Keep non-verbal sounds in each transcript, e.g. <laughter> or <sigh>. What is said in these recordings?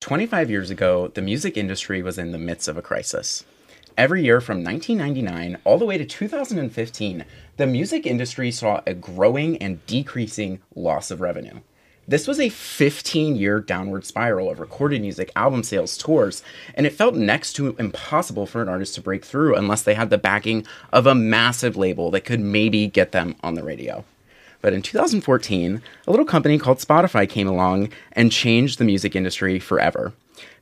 25 years ago, the music industry was in the midst of a crisis. Every year from 1999 all the way to 2015, the music industry saw a growing and decreasing loss of revenue. This was a 15 year downward spiral of recorded music, album sales, tours, and it felt next to impossible for an artist to break through unless they had the backing of a massive label that could maybe get them on the radio. But in 2014, a little company called Spotify came along and changed the music industry forever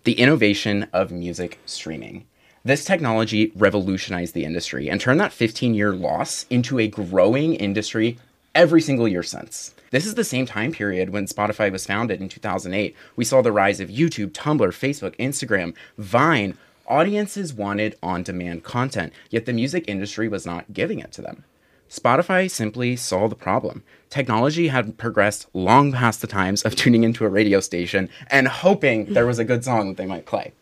the innovation of music streaming. This technology revolutionized the industry and turned that 15 year loss into a growing industry every single year since. This is the same time period when Spotify was founded in 2008. We saw the rise of YouTube, Tumblr, Facebook, Instagram, Vine. Audiences wanted on demand content, yet the music industry was not giving it to them. Spotify simply saw the problem. Technology had progressed long past the times of <laughs> tuning into a radio station and hoping there was a good song that they might play.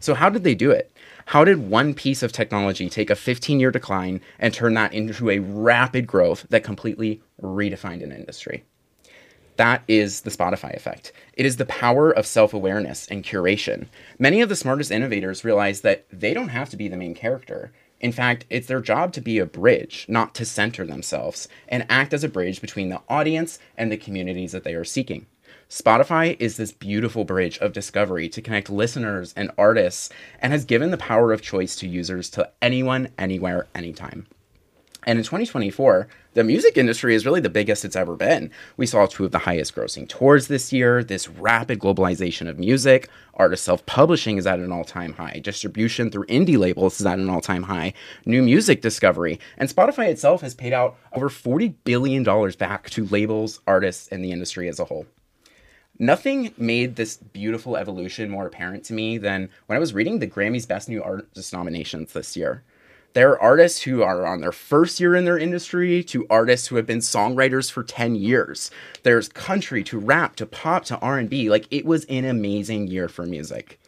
So, how did they do it? How did one piece of technology take a 15 year decline and turn that into a rapid growth that completely redefined an industry? That is the Spotify effect. It is the power of self awareness and curation. Many of the smartest innovators realize that they don't have to be the main character. In fact, it's their job to be a bridge, not to center themselves, and act as a bridge between the audience and the communities that they are seeking. Spotify is this beautiful bridge of discovery to connect listeners and artists and has given the power of choice to users to anyone, anywhere, anytime. And in 2024, the music industry is really the biggest it's ever been. We saw two of the highest grossing tours this year, this rapid globalization of music. Artist self publishing is at an all time high. Distribution through indie labels is at an all time high. New music discovery. And Spotify itself has paid out over $40 billion back to labels, artists, and the industry as a whole. Nothing made this beautiful evolution more apparent to me than when I was reading the Grammy's Best New Artist nominations this year. There are artists who are on their first year in their industry to artists who have been songwriters for 10 years. There's country to rap to pop to R&B. Like it was an amazing year for music.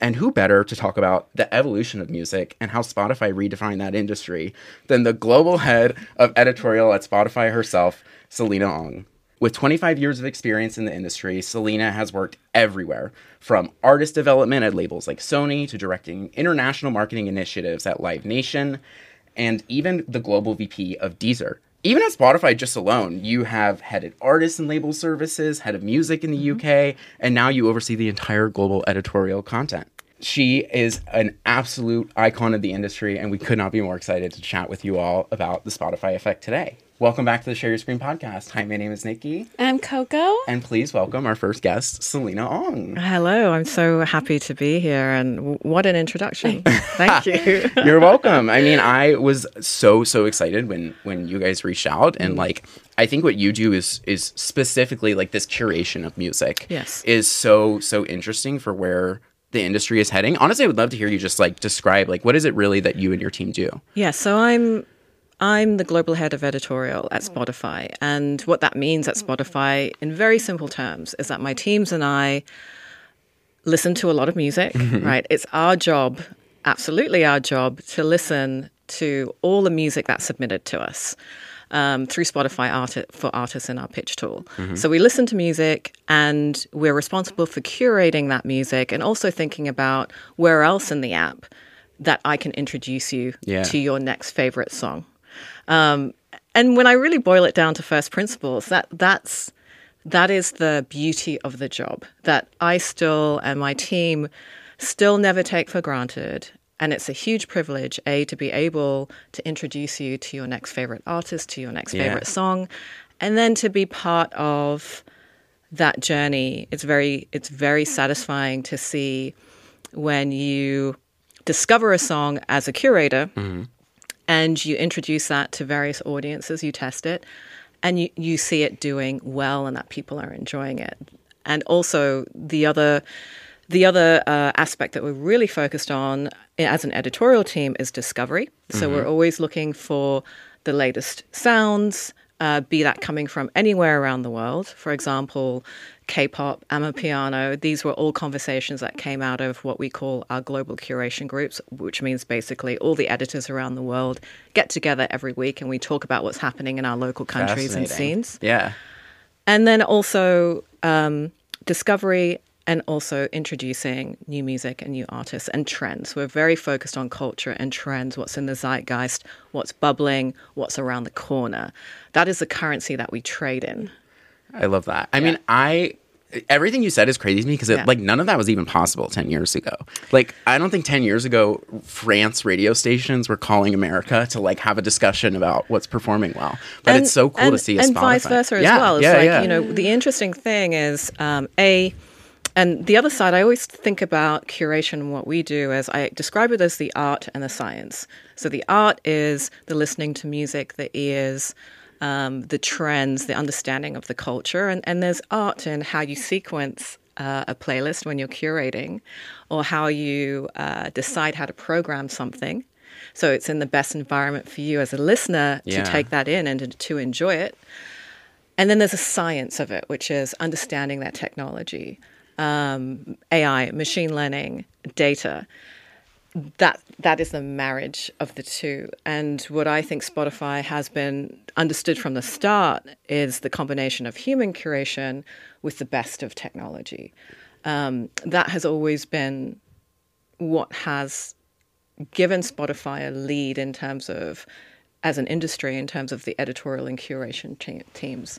And who better to talk about the evolution of music and how Spotify redefined that industry than the global head of editorial at Spotify herself, Sulinna Ong. With 25 years of experience in the industry, Sulinna has worked everywhere, from artist development at labels like Sony to directing international marketing initiatives at Live Nation, and even the global VP of Deezer. Even at Spotify, just alone, you have headed artists and label services, head of music in the mm-hmm. UK, and now you oversee the entire global editorial content. She is an absolute icon of the industry, and we could not be more excited to chat with you all about the Spotify effect today. Welcome back to the Share Your Screen podcast. Hi, my name is Nikki. I'm Coco. And please welcome our first guest, Sulinna Ong. Hello, I'm so happy to be here and what an introduction. <laughs> Thank you. <laughs> You're welcome. I mean, I was so so excited when when you guys reached out and mm. like I think what you do is is specifically like this curation of music. Yes. Is so so interesting for where the industry is heading. Honestly, I would love to hear you just like describe like what is it really that you and your team do? Yeah, so I'm I'm the global head of editorial at Spotify. And what that means at Spotify, in very simple terms, is that my teams and I listen to a lot of music, <laughs> right? It's our job, absolutely our job, to listen to all the music that's submitted to us. Um, through Spotify art- for artists in our pitch tool. Mm-hmm. So we listen to music and we're responsible for curating that music and also thinking about where else in the app that I can introduce you yeah. to your next favorite song. Um, and when I really boil it down to first principles, that that's that is the beauty of the job that I still and my team still never take for granted. And it's a huge privilege, A, to be able to introduce you to your next favorite artist, to your next yeah. favorite song, and then to be part of that journey. It's very it's very satisfying to see when you discover a song as a curator. Mm-hmm and you introduce that to various audiences, you test it, and you, you see it doing well and that people are enjoying it. And also the other the other uh, aspect that we're really focused on as an editorial team is discovery. So mm-hmm. we're always looking for the latest sounds, uh, be that coming from anywhere around the world. For example, K-pop, Amapiano. These were all conversations that came out of what we call our global curation groups, which means basically all the editors around the world get together every week and we talk about what's happening in our local countries and scenes. Yeah. And then also um, discovery and also introducing new music and new artists and trends. We're very focused on culture and trends, what's in the zeitgeist, what's bubbling, what's around the corner. That is the currency that we trade in. I love that. I mean, I everything you said is crazy to me because Yeah. like none of that was even possible 10 years ago like i don't think 10 years ago france radio stations were calling america to like have a discussion about what's performing well but it's so cool to see a and Spotify. vice versa as well. It's yeah, like yeah. you know, the interesting thing is um, a, and the other side. I always think about curation and what we do as I describe it as the art and the science. So the art is the listening to music, the ears. Um, the trends, the understanding of the culture, and, and there's art in how you sequence uh, a playlist when you're curating, or how you uh, decide how to program something. So it's in the best environment for you as a listener Yeah. to take that in and to, to enjoy it. And then there's a science of it, which is understanding that technology, um, AI, machine learning, data. That that is the marriage of the two. And what I think Spotify has been understood from the start is the combination of human curation with the best of technology. Um, that has always been what has given Spotify a lead in terms of, as an industry, in terms of the editorial and curation te- teams.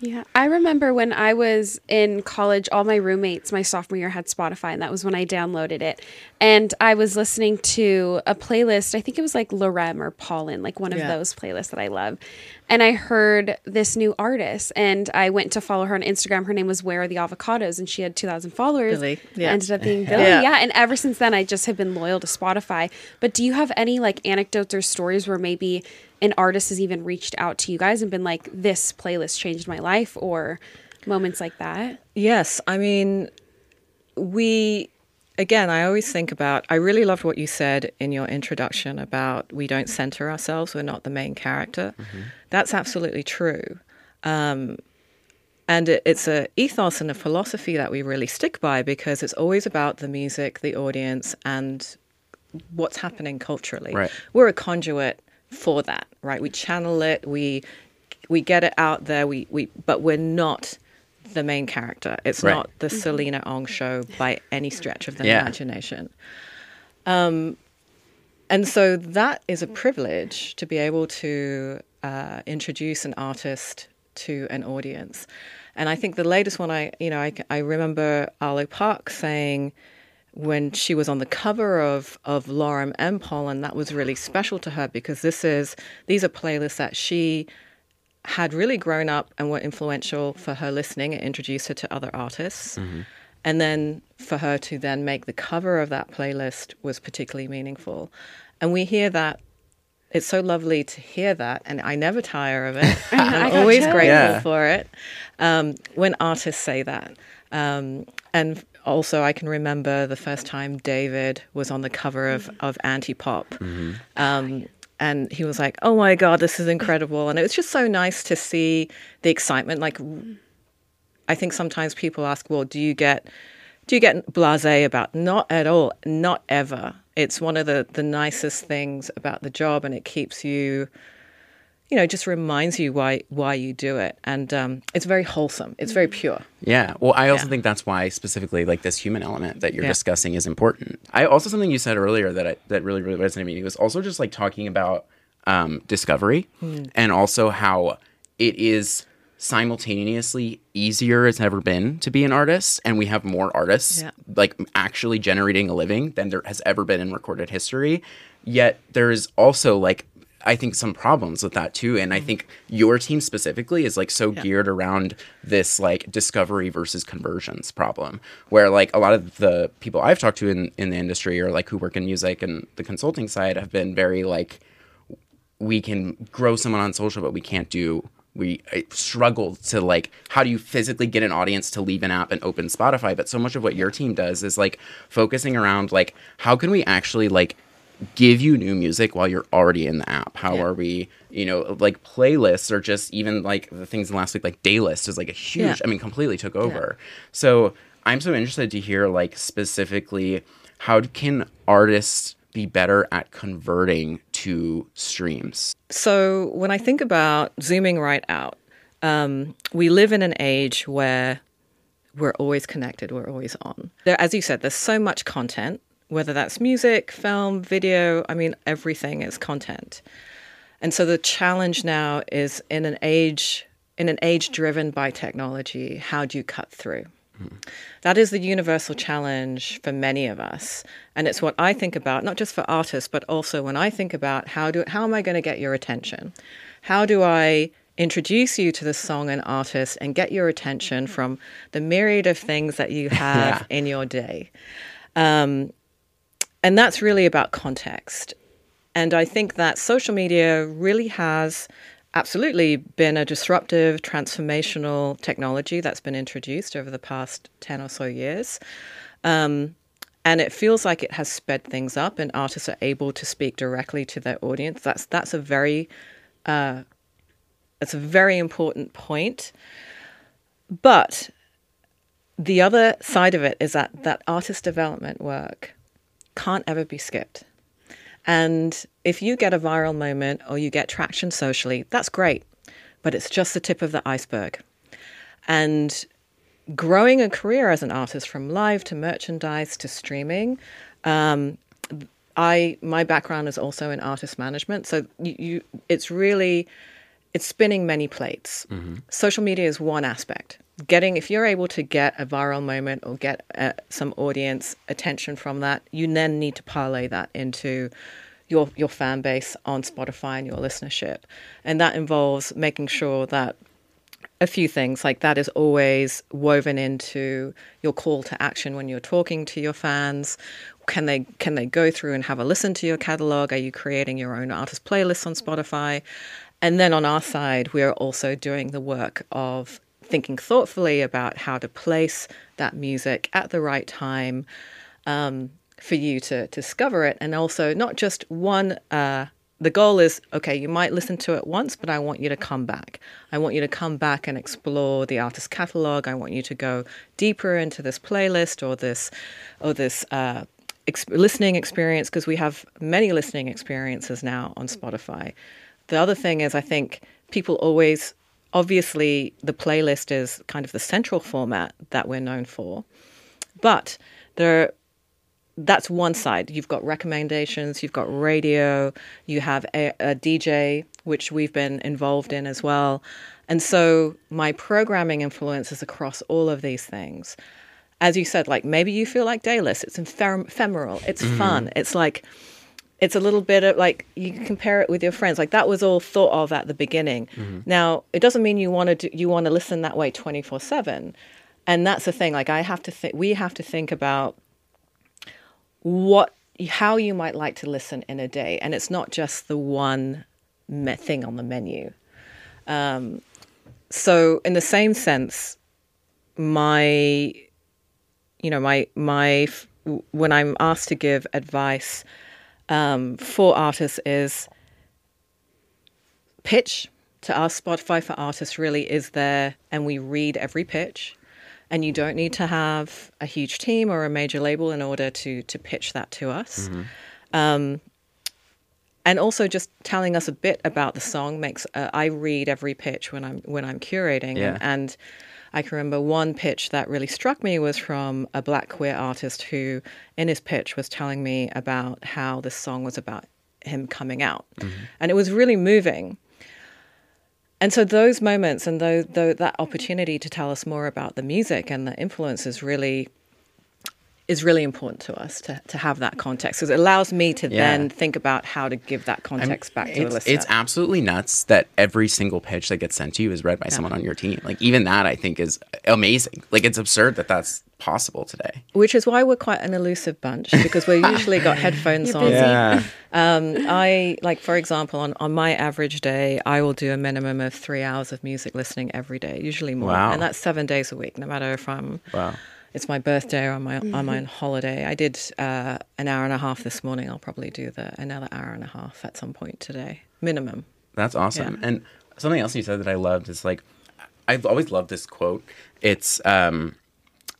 Yeah, I remember when I was in college, all my roommates my sophomore year had Spotify, and that was when I downloaded it. And I was listening to a playlist. I think it was like Lorem or Pollen, like one of those playlists that I love. And I heard this new artist, and I went to follow her on Instagram. Her name was Where Are the Avocados, and she had 2,000 followers. Billie, yeah. Ended up being Billie. Yeah. Yeah. And ever since then, I just have been loyal to Spotify. But do you have any like anecdotes or stories where maybe an artist has even reached out to you guys and been like, this playlist changed my life or moments like that? Yes, I mean, we again. I always think about. I really loved what you said in your introduction about we don't center ourselves. We're not the main character. That's absolutely true. Um, and it, it's a ethos and a philosophy that we really stick by because it's always about the music, the audience, and what's happening culturally. Right. We're a conduit for that, right? We channel it, we we get it out there, we, we but we're not the main character. It's Right. not the Sulinna Ong show by any stretch of the Yeah. imagination. Um, and so that is a privilege to be able to uh, introduce an artist to an audience. And I think the latest one I, you know, I, I remember Arlo Parks saying when she was on the cover of of Lorem and Pollen, that was really special to her because this is these are playlists that she had really grown up and were influential for her listening and introduced her to other artists. And then for her to then make the cover of that playlist was particularly meaningful. And we hear that. It's so lovely to hear that, and I never tire of it. <laughs> I I'm always grateful Yeah. for it um, when artists say that. Um, and also, I can remember the first time David was on the cover of, of Anti Pop. Um, and he was like, oh my God, this is incredible. And it was just so nice to see the excitement. Like, I think sometimes people ask, well, do you get do you get blasé about not at all not ever it's one of the the nicest things about the job and it keeps you you know just reminds you why why you do it and um, it's very wholesome it's very pure Yeah. Well, I also Yeah. think that's why specifically like this human element that you're Yeah. discussing is important. I also something you said earlier that I, that really really resonated with me was also just like talking about um, discovery Hmm. and also how it is simultaneously easier as ever been to be an artist and we have more artists Yeah. like actually generating a living than there has ever been in recorded history yet there's also like I think some problems with that too. And I think your team specifically is like so Mm-hmm. Yeah. geared around this like discovery versus conversions problem, where like a lot of the people I've talked to in, in the industry or like who work in music and the consulting side have been very like, we can grow someone on social, but we can't do. We struggle to like, how do you physically get an audience to leave an app and open Spotify? But so much of what your team does is like focusing around like, how can we actually like give you new music while you're already in the app? How Yeah. are we, you know, like playlists or just even like the things in last week, like Daylist is like a huge, Yeah. I mean, completely took over. So I'm so interested to hear like specifically how can artists be better at converting to streams? So when I think about zooming right out, um, we live in an age where we're always connected, we're always on. There, as you said, there's so much content, whether that's music, film, video, I mean, everything is content. And so the challenge now is in an age in an age driven by technology, how do you cut through? That is the universal challenge for many of us. And it's what I think about, not just for artists, but also when I think about how do how am I going to get your attention? How do I introduce you to the song and artist and get your attention from the myriad of things that you <laughs> have Yeah. in your day? Um, and that's really about context. And I think that social media really has absolutely been a disruptive, transformational technology that's been introduced over the past 10 or so years. Um, and it feels like it has sped things up, and artists are able to speak directly to their audience. That's that's a very uh, that's a very important point. But the other side of it is that that artist development work can't ever be skipped. And if you get a viral moment or you get traction socially, that's great, but it's just the tip of the iceberg. And growing a career as an artist from live to merchandise to streaming, um, I my background is also in artist management, so you, you it's really it's spinning many plates. Social media is one aspect. Getting if you're able to get a viral moment or get uh, some audience attention from that, you then need to parlay that into your your fan base on Spotify and your listenership, and that involves making sure that a few things like that is always woven into your call to action when you're talking to your fans. Can they can they go through and have a listen to your catalog? Are you creating your own artist playlists on spotify? And then on our side we're also doing the work of thinking thoughtfully about how to place that music at the right time um, for you to, to discover it. And also not just one uh, the goal is okay you might listen to it once but i want you to come back. I want you to come back and explore the artist catalog. I want you to go deeper into this playlist or this or this uh, listening experience because we have many listening experiences now on spotify. The other thing is i think people always obviously the playlist is kind of the central format that we're known for but there that's one side. You've got recommendations, you've got radio, you have a, a, DJ, which we've been involved in as well. And so my programming influences across all of these things. As you said, like maybe you feel like daylist, it's ephemeral, it's mm-hmm. fun, it's like, it's a little bit of like you compare it with your friends. Like that was all thought of at the beginning. Now it doesn't mean you want to do, you want to listen that way 24 7 and that's the thing like i have to think we have to think about what how you might like to listen in a day. And it's not just the one me- thing on the menu. Um, so in the same sense my you know my my when i'm asked to give advice um, for artists is pitch to us spotify for artists really is there and we read every pitch and you don't need to have a huge team or a major label in order to to pitch that to us. Um, and also just telling us a bit about the song makes uh, I read every pitch when I'm when I'm curating Yeah. and, and I can remember one pitch that really struck me was from a black queer artist who in his pitch was telling me about how this song was about him coming out. Mm-hmm. And it was really moving. And so those moments and though, though that opportunity to tell us more about the music and the influences really is really important to us to, to have that context because it allows me to Yeah. then think about how to give that context back to the listener. it's absolutely nuts that every single pitch that gets sent to you is read by someone on your team. Like even that, I think is amazing. Like it's absurd that that's possible today. Which is why we're quite an elusive bunch because we're <laughs> usually got headphones <laughs> on. busy. Um, I like, for example, on, on my average day, I will do a minimum of three hours of music listening every day, usually more, Wow. and that's seven days a week. No matter if I'm, Wow. It's my birthday or I'm, I'm on holiday. I did uh, an hour and a half this morning. I'll probably do the another hour and a half at some point today, minimum. That's awesome. Yeah. And something else you said that I loved is like, I've always loved this quote. It's um,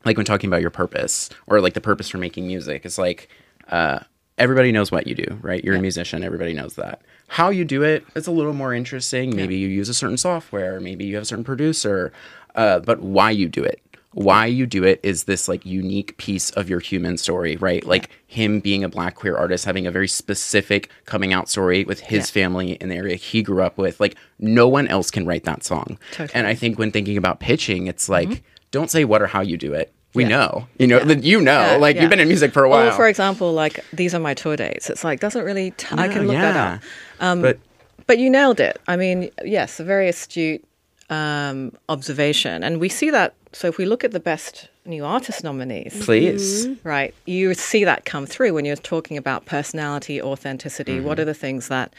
like when talking about your purpose or like the purpose for making music. It's like uh, everybody knows what you do, right? You're a musician. Everybody knows that. How you do it, it's a little more interesting. Maybe you use a certain software. Maybe you have a certain producer. Uh, but why you do it, why you do it is this like unique piece of your human story, right? Like him being a black queer artist, having a very specific coming out story with his Yeah. family in the area he grew up with. Like no one else can write that song. Totally. And I think when thinking about pitching, it's like don't say what or how you do it. We Yeah. know, you know, that you know, Yeah, like yeah. you've been in music for a while. Or, for example, like these are my tour dates. It's like doesn't really. I can look that up. Um, but But you nailed it. I mean, yes, a very astute um, observation, and we see that. So if we look at the best new artist nominees, please. right, you see that come through when you're talking about personality, authenticity. What are the things that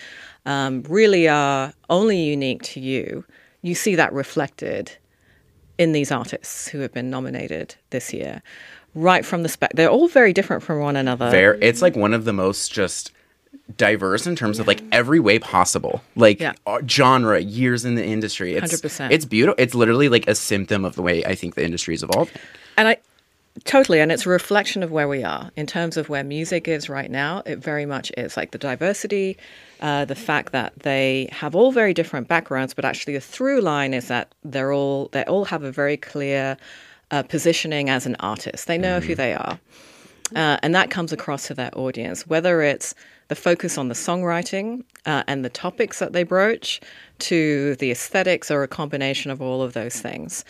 um, really are only unique to you? You see that reflected in these artists who have been nominated this year, right from the spec. They're all very different from one another. Fair. It's like one of the most just diverse in terms of like every way possible. Like Yeah. uh, genre, years in the industry. It's 100%. It's beautiful. It's literally like a symptom of the way I think the industry has evolved And I totally, and it's a reflection of where we are in terms of where music is right now. It very much is like the diversity, uh, the fact that they have all very different backgrounds, but actually the through line is that they're all they all have a very clear uh, positioning as an artist. They know who they are. Uh, and that comes across to their audience, whether it's the focus on the songwriting uh, and the topics that they broach, to the aesthetics, or a combination of all of those things.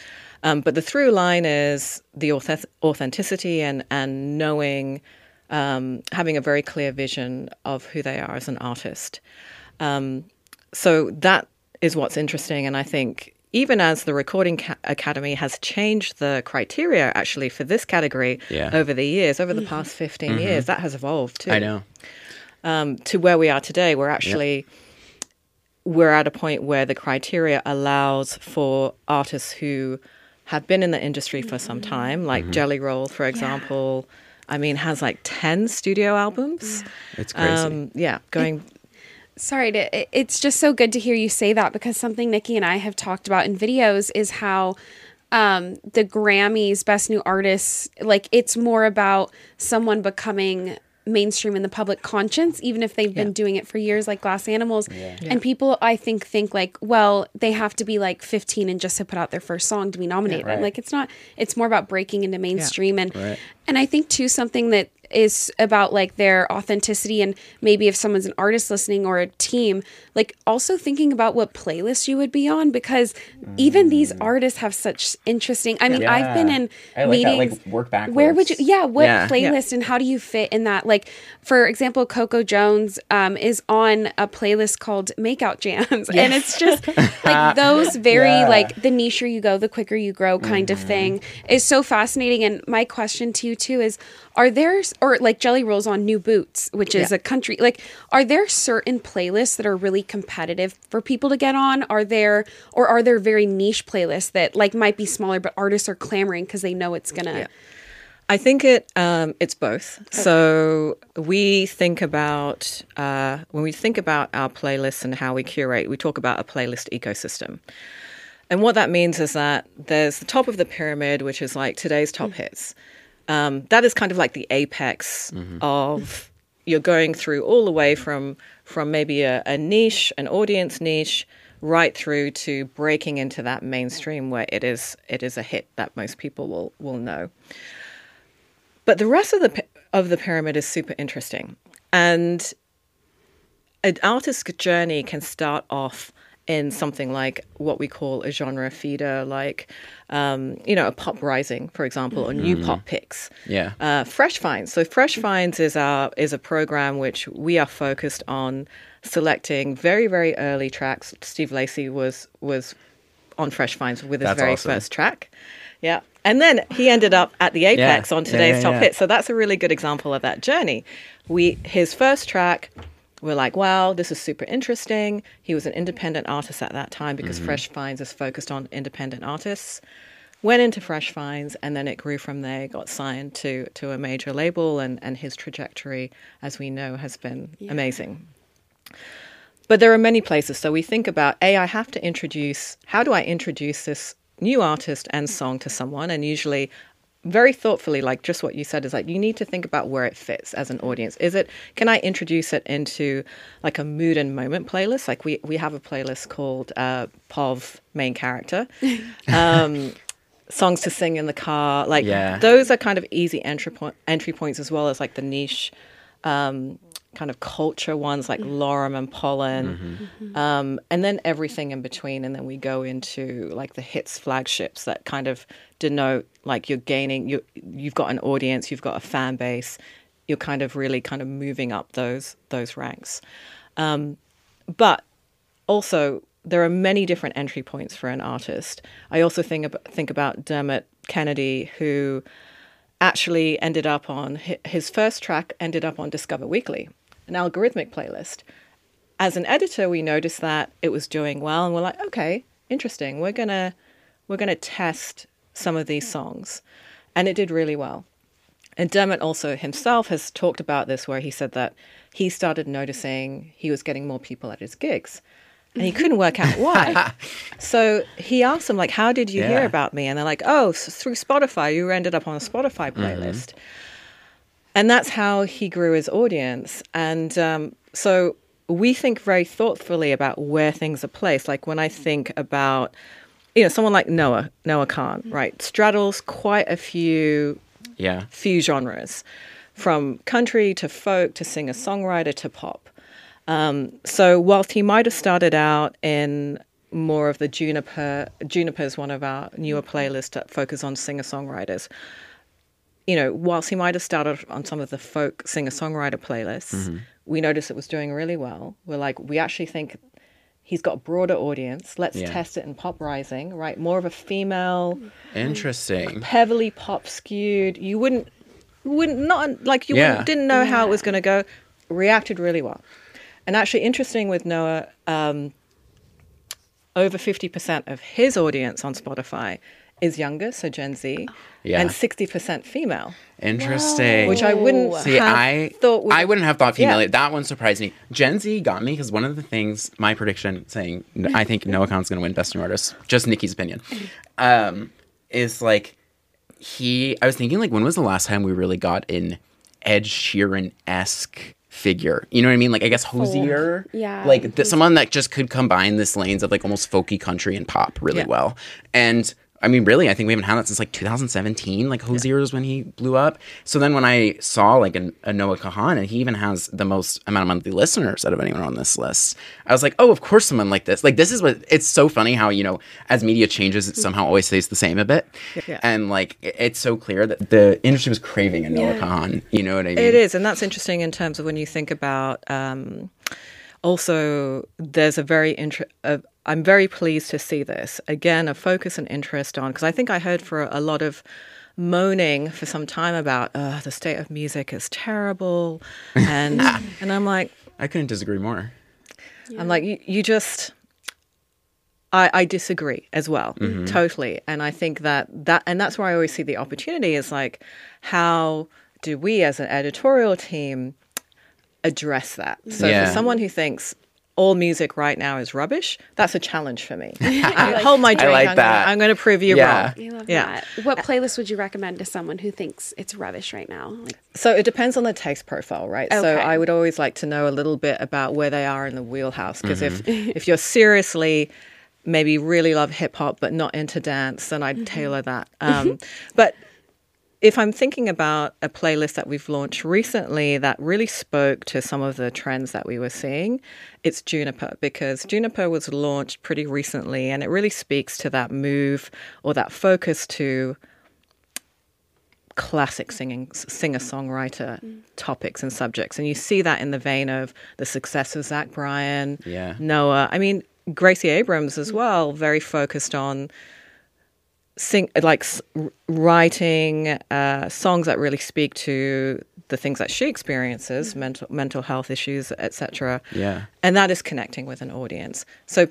Um, but the through line is the auth- authenticity and and knowing, um, having a very clear vision of who they are as an artist. Um, so that is what's interesting, and I think even as the Recording Ca- Academy has changed the criteria actually for this category Yeah. over the years, over the past 15 years, that has evolved too I know. Um, to where we are today. We're actually we're at a point where the criteria allows for artists who have been in the industry for some time, like Jelly Roll, for example. I mean, has like ten studio albums. It's crazy. Um, yeah, going. Sorry, to, it- it's just so good to hear you say that because something Nikki and I have talked about in videos is how um, the Grammys Best New Artists, like it's more about someone becoming mainstream in the public conscience, even if they've been doing it for years, like Glass Animals. And people, I think, think like, well, they have to be like 15 and just to put out their first song to be nominated. I'm right. Like it's not. It's more about breaking into mainstream and Right. and I think too something that is about like their authenticity and maybe if someone's an artist listening or a team, like also thinking about what playlist you would be on because even these artists have such interesting. I mean, I've been Mm. Yeah. in I like that, meetings. like, work back. Where would you? Yeah, what Yeah. playlist and how do you fit in that? Like, for example, Coco Jones um, is on a playlist called Makeout Jams, and it's just like <laughs> those very Yeah. like the nicher you go, the quicker you grow kind Mm-hmm. of thing is so fascinating. And my question to you too is: Are there or like Jelly Rolls on New Boots, which is Yeah. a country like, are there certain playlists that are really competitive for people to get on? Are there or are there very niche playlists that like might be smaller, but artists are clamoring because they know it's gonna. I think it um, it's both. So we think about uh, when we think about our playlists and how we curate. We talk about a playlist ecosystem, and what that means is that there's the top of the pyramid, which is like today's top hits. Um, that is kind of like the apex of you're going through all the way from from maybe a, a niche, an audience niche, right through to breaking into that mainstream where it is it is a hit that most people will will know. But the rest of the of the pyramid is super interesting, and an artist's journey can start off in something like what we call a genre feeder, like um, you know a pop rising, for example, or new pop picks. Yeah. Uh, Fresh Finds. So Fresh Finds is our is a program which we are focused on selecting very very early tracks. Steve Lacy was was on Fresh Finds with his That's very awesome. first track. Yeah. And then he ended up at the Apex Yeah. on today's yeah, top yeah. hit. So that's a really good example of that journey. We his first track, we're like, wow, this is super interesting. He was an mm. independent artist at that time because mm-hmm. Fresh Finds is focused on independent artists. Went into Fresh Finds and then it grew from there, got signed to to a major label and, and his trajectory, as we know, has been amazing. But there are many places. So we think about A, I have to introduce, how do I introduce this new artist and mm. song to someone? And usually, very thoughtfully, like just what you said, is like you need to think about where it fits as an audience. Is it, can I introduce it into like a mood and moment playlist? Like we, we have a playlist called uh, POV Main Character. <laughs> Um, songs to sing in the car. Like Yeah. those are kind of easy entry point entry points as well as like the niche um, kind of culture ones like Lorem and Pollen, um, and then everything in between. And then we go into like the hits flagships that kind of denote like you're gaining you you've got an audience, you've got a fan base, you're kind of really kind of moving up those those ranks. Um, but also there are many different entry points for an artist. I also think about, think about Dermot Kennedy, who actually ended up on his first track ended up on Discover Weekly, an algorithmic playlist. As an editor, we noticed that it was doing well, and we're like, okay, interesting. We're gonna we're gonna test some of these songs, and it did really well. And Dermot also himself has talked about this, where he said that he started noticing he was getting more people at his gigs, and he couldn't work out why. <laughs> so he asked them, like, "How did you hear about me?" And they're like, "Oh, s- through Spotify. You ended up on a Spotify mm-hmm. playlist." And that's how he grew his audience. And um, so we think very thoughtfully about where things are placed. Like when I think about, you know, someone like Noah, Noah Kahan, right, straddles quite a few Yeah. few genres, from country to folk to singer songwriter to pop. Um, so whilst he might have started out in more of the Juniper, Juniper is one of our newer playlists that focus on singer songwriters. You know, whilst he might have started on some of the folk singer songwriter playlists, we noticed it was doing really well. We're like, we actually think he's got a broader audience. Let's Yeah. test it in Pop Rising, right? More of a female Interesting. heavily pop skewed. You wouldn't, wouldn't not like you Yeah. didn't know how it was going to go. Reacted really well, and actually interesting with Noah. Um, over fifty percent of his audience on Spotify is younger, so Gen Z, Yeah. and sixty percent female, Interesting. which I wouldn't See, have I thought. I wouldn't have thought female. Yeah. That one surprised me. Gen Z got me because one of the things, my prediction saying, I think <laughs> Noah Kahan's going to win Best New Artist, just Nikki's opinion, um, is like, he, I was thinking, like, when was the last time we really got in Ed Sheeran esque figure? You know what I mean? Like, I guess Hozier. Yeah. Like, th- someone that just could combine this lanes of, like, almost folky country and pop really Yeah. well. And, I mean, really, I think we haven't had that since like 2017. Like Hozier was when he blew up. So then when I saw like an, a Noah Kahan, and he even has the most amount of monthly listeners out of anyone on this list, I was like, oh, of course, someone like this. Like this is what it's so funny how you know as media changes, it somehow always stays the same a bit. Yeah. And like it- it's so clear that the industry was craving a Noah Yeah. Kahan. You know what I mean? It is, and that's interesting in terms of when you think about. Um, also, there's a very inter- uh, I'm very pleased to see this again. A focus and interest on because I think I heard for a lot of moaning for some time about the state of music is terrible, and <laughs> and I'm like I couldn't disagree more. I'm like you, you just. I, I disagree as well, mm-hmm. totally, and I think that that and that's where I always see the opportunity is like, how do we as an editorial team address that? So Yeah. for someone who thinks all music right now is rubbish, that's a challenge for me. <laughs> I hold my drink. like I'm that. Gonna, I'm going to prove you Yeah. wrong. Yeah. that. What playlist would you recommend to someone who thinks it's rubbish right now? Like, So it depends on the taste profile, right? So I would always like to know a little bit about where they are in the wheelhouse because if if you're seriously maybe really love hip hop but not into dance, then I'd tailor that. Um, but if I'm thinking about a playlist that we've launched recently that really spoke to some of the trends that we were seeing, it's Juniper because Juniper was launched pretty recently and it really speaks to that move or that focus to classic singing singer songwriter mm. topics and subjects and you see that in the vein of the success of Zach Bryan, Yeah. Noah. I mean Gracie Abrams as mm. well, very focused on sing like writing uh, songs that really speak to the things that she experiences, mental mental health issues, etc. Yeah. and that is connecting with an audience. So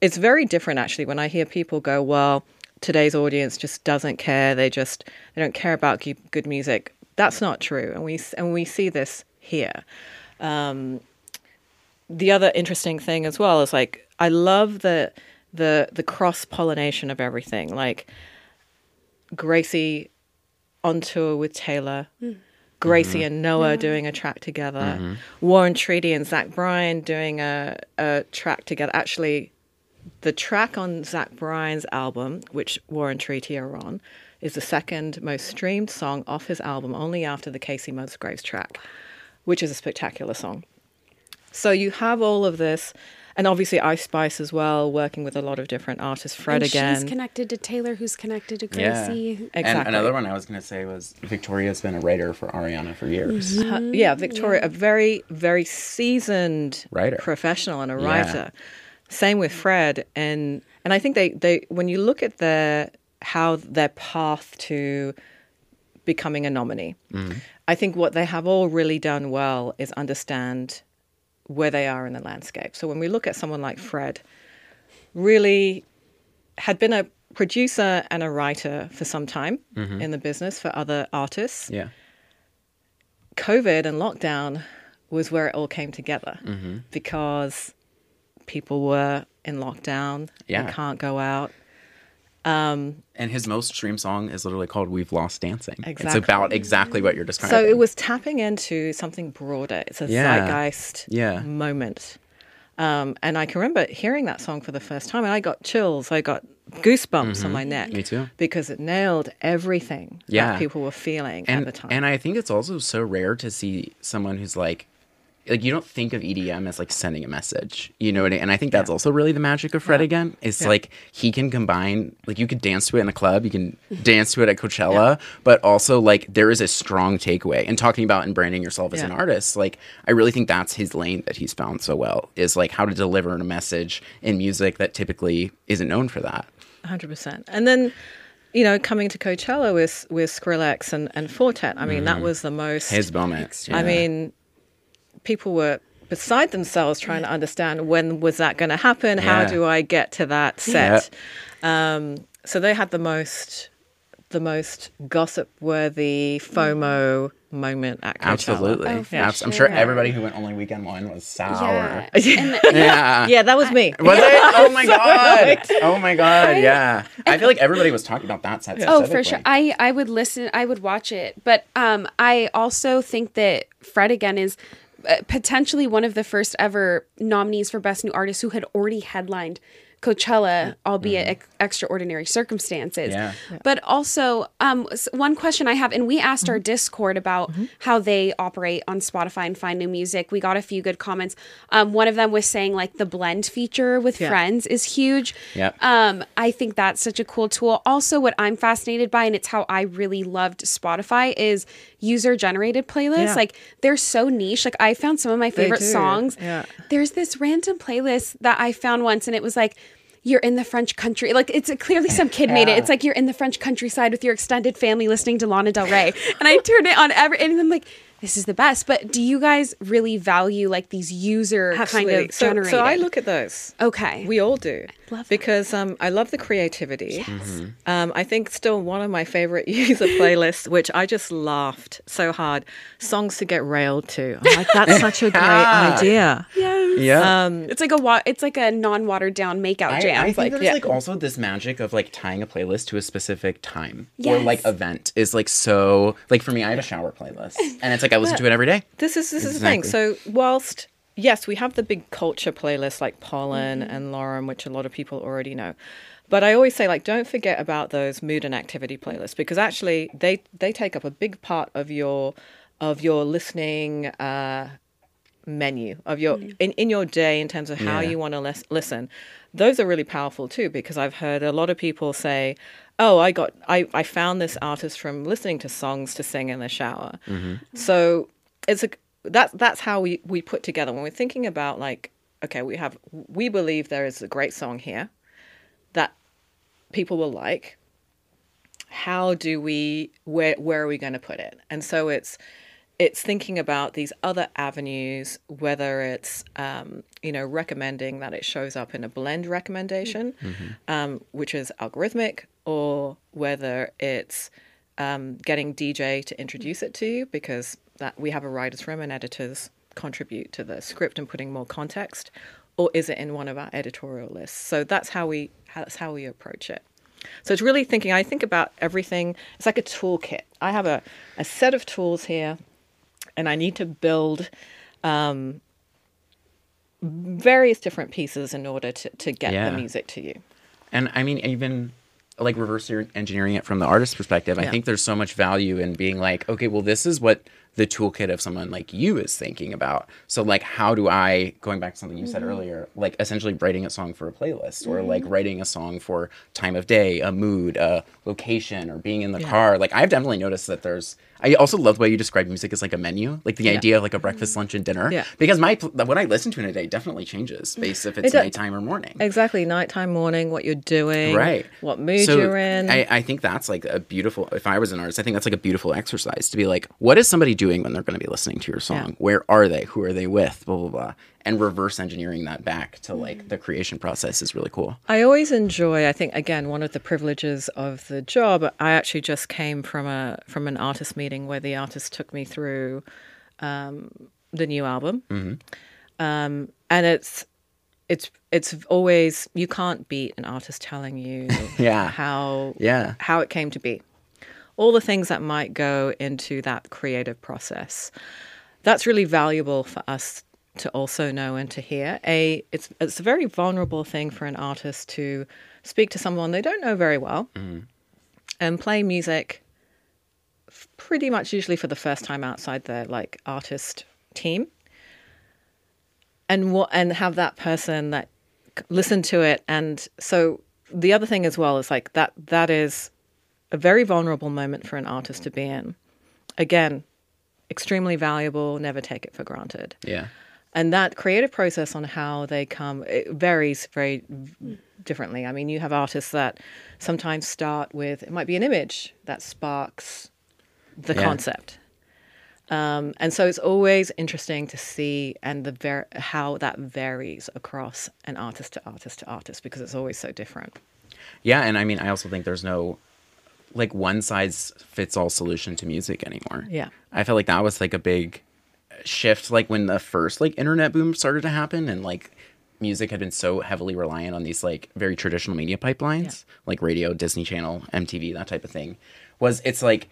it's very different actually when I hear people go, "Well, today's audience just doesn't care. They just they don't care about good music." That's not true, and we and we see this here. Um, the other interesting thing as well is like I love the the the cross pollination of everything. Like Gracie on tour with Taylor, Gracie mm-hmm. and Noah mm-hmm. doing a track together, mm-hmm. Waxahatchee and Zach Bryan doing a, a track together. Actually, the track on Zach Bryan's album, which Waxahatchee are on, is the second most streamed song off his album, only after the Kacey Musgraves track, which is a spectacular song. So you have all of this, and obviously Ice Spice as well, working with a lot of different artists. Fred and again. she's connected to Taylor, who's connected to Gracie. Yeah. Gracie. And another one I was going to say was Victoria's been a writer for Ariana for years. Uh, yeah, Victoria, a very, very seasoned Writer. professional and a Yeah. writer. Same with Fred, and and I think they they when you look at their how their path to becoming a nominee, I think what they have all really done well is understand where they are in the landscape. So when we look at someone like Fred, really had been a producer and a writer for some time in the business for other artists. Yeah. COVID and lockdown was where it all came together Mm-hmm. because people were in lockdown. Yeah. They can't go out. And his most streamed song is literally called "We've Lost Dancing." It's about exactly what you're describing. So it was tapping into something broader. It's a Yeah. zeitgeist Yeah. moment. Um, and I can remember hearing that song for the first time, and I got chills. I got goosebumps on my neck. Mm-hmm. Me too. Because it nailed everything Yeah. that people were feeling and at the time. and I think it's also so rare to see someone who's like like you don't think of EDM as like sending a message, you know what I mean? And I think that's also really the magic of Fred again. It's Yeah. like he can combine like you could dance to it in a club, you can <laughs> dance to it at Coachella, but also like there is a strong takeaway. And talking about and branding yourself as an artist, like I really think that's his lane that he's found so well is like how to deliver a message in music that typically isn't known for that. hundred percent. And then, you know, coming to Coachella with with Skrillex and and Four Tet. I mean, that was the most. Mm-hmm. His moment. I mean, people were beside themselves trying to understand when was that going to happen. How do I get to that set? Um, so they had the most the most gossip worthy FOMO moment at Coachella. Absolutely. Oh, for Abs- I'm sure sure. everybody who went only weekend one was sour. Yeah. <laughs> And <laughs> Yeah. Yeah, that was me. <laughs> Was it? Oh my god! Oh my god! Yeah, I feel like everybody was talking about that set. Oh, for sure. I I would listen. I would watch it. But um, I also think that Fred again is potentially one of the first ever nominees for Best New Artist who had already headlined Coachella, albeit ex- extraordinary circumstances. Yeah. But also, um, one question I have, and we asked our Discord about how they operate on Spotify and find new music. We got a few good comments. Um, one of them was saying like the blend feature with Yeah. friends is huge. Yep. Um, I think that's such a cool tool. Also, what I'm fascinated by, and it's how I really loved Spotify, is user generated playlists. Yeah. Like they're so niche. Like I found some of my favorite songs. Yeah. There's this random playlist that I found once, and it was like. You're in the French country. Like it's clearly some kid made it. It's like you're in the French countryside with your extended family listening to Lana Del Rey. And I turned it on every and I'm like, this is the best. But do you guys really value like these user Absolutely. kind of so, generated? so I look at those. Okay. We all do. love that. because um, I love the creativity. Um, I think still one of my favorite <laughs> user playlists, which I just laughed so hard, songs to get railed to. I'm like, <laughs> that's such a great idea. yes. Yeah. Um, It's like a wa- it's like a non watered down makeout I, jam. I think like there's yeah. like also this magic of like tying a playlist to a specific time or like event is like so like for me I have a shower playlist and it's like I listen to it every day. This is this is the thing. So whilst yes, we have the big culture playlists like Pollen and Lorem, which a lot of people already know. But I always say like don't forget about those mood and activity playlists because actually they they take up a big part of your of your listening uh, menu of your in, in your day in terms of how Yeah. you want to lis- listen. Those are really powerful too because I've heard a lot of people say, "Oh, I got I I found this artist from listening to songs to sing in the shower." Mm-hmm. So it's a that's that's how we we put together. When we're thinking about like okay we have we believe there is a great song here that people will like how do we where where are we going to put it? And so it's it's thinking about these other avenues whether it's um, you know recommending that it shows up in a blend recommendation um, which is algorithmic or whether it's um, getting dj to introduce it to you because that we have a writers room and editors contribute to the script and putting more context or is it in one of our editorial lists so that's how we that's how we approach it so it's really thinking, I think about everything. It's like a toolkit. I have a, a set of tools here, and I need to build um, various different pieces in order to, to get Yeah. the music to you. And I mean, even like reverse engineering it from the artist's perspective, I think there's so much value in being like, okay, well, this is what the toolkit of someone like you is thinking about. So, like, how do I, going back to something you said mm-hmm. earlier, like essentially writing a song for a playlist or like mm-hmm. writing a song for time of day, a mood, a location, or being in the Yeah. car? Like, I've definitely noticed that there's, I also love the way you describe music as like a menu, like the Yeah. idea of like a breakfast, mm-hmm. lunch, and dinner. Yeah. Because my, what I listen to in a day definitely changes based if it's does. nighttime or morning. Exactly, nighttime, morning, what you're doing, right what mood So you're in. I, I think that's like a beautiful if i was an artist i think that's like a beautiful exercise to be like what is somebody doing when they're going to be listening to your song Yeah. where are they who are they with blah blah blah and reverse engineering that back to like the creation process is really cool I always enjoy. I think again, one of the privileges of the job. I actually just came from a from an artist meeting where the artist took me through um, the new album, um, and it's it's it's always you can't beat an artist telling you <laughs> Yeah. how Yeah. how it came to be, all the things that might go into that creative process. That's really valuable for us to also know and to hear. A it's it's a very vulnerable thing for an artist to speak to someone they don't know very well mm-hmm. and play music pretty much usually for the first time outside their like artist team and what and have that person that listen to it and so the other thing as well is like that that is a very vulnerable moment for an artist to be in. Again extremely valuable never take it for granted. Yeah. And that creative process on how they come it varies very differently. I mean you have artists that sometimes start with it might be an image that sparks the Yeah. concept. Um, and so it's always interesting to see and the ver- how that varies across an artist to artist to artist because it's always so different. Yeah and i mean i also think there's no like one size fits all solution to music anymore. Yeah. i felt like that was like a big shift like when the first like internet boom started to happen and like music had been so heavily reliant on these like very traditional media pipelines like radio disney channel mtv that type of thing was it's like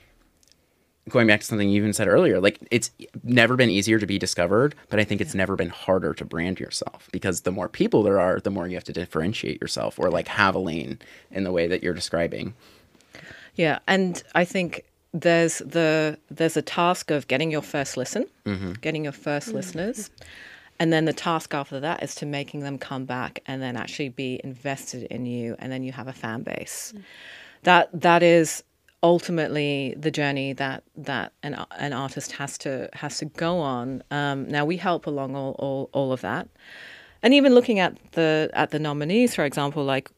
going back to something you even said earlier like it's never been easier to be discovered but i think it's never been harder to brand yourself because the more people there are the more you have to differentiate yourself or like have a lane in the way that you're describing Yeah, and I think there's the there's a task of getting your first listen, getting your 1st listeners, and then the task after that is to making them come back and then actually be invested in you, and then you have a fan base. That that is ultimately the journey that that an an artist has to has to go on. Um, now we help along all, all all of that, and even looking at the at the nominees, for example, like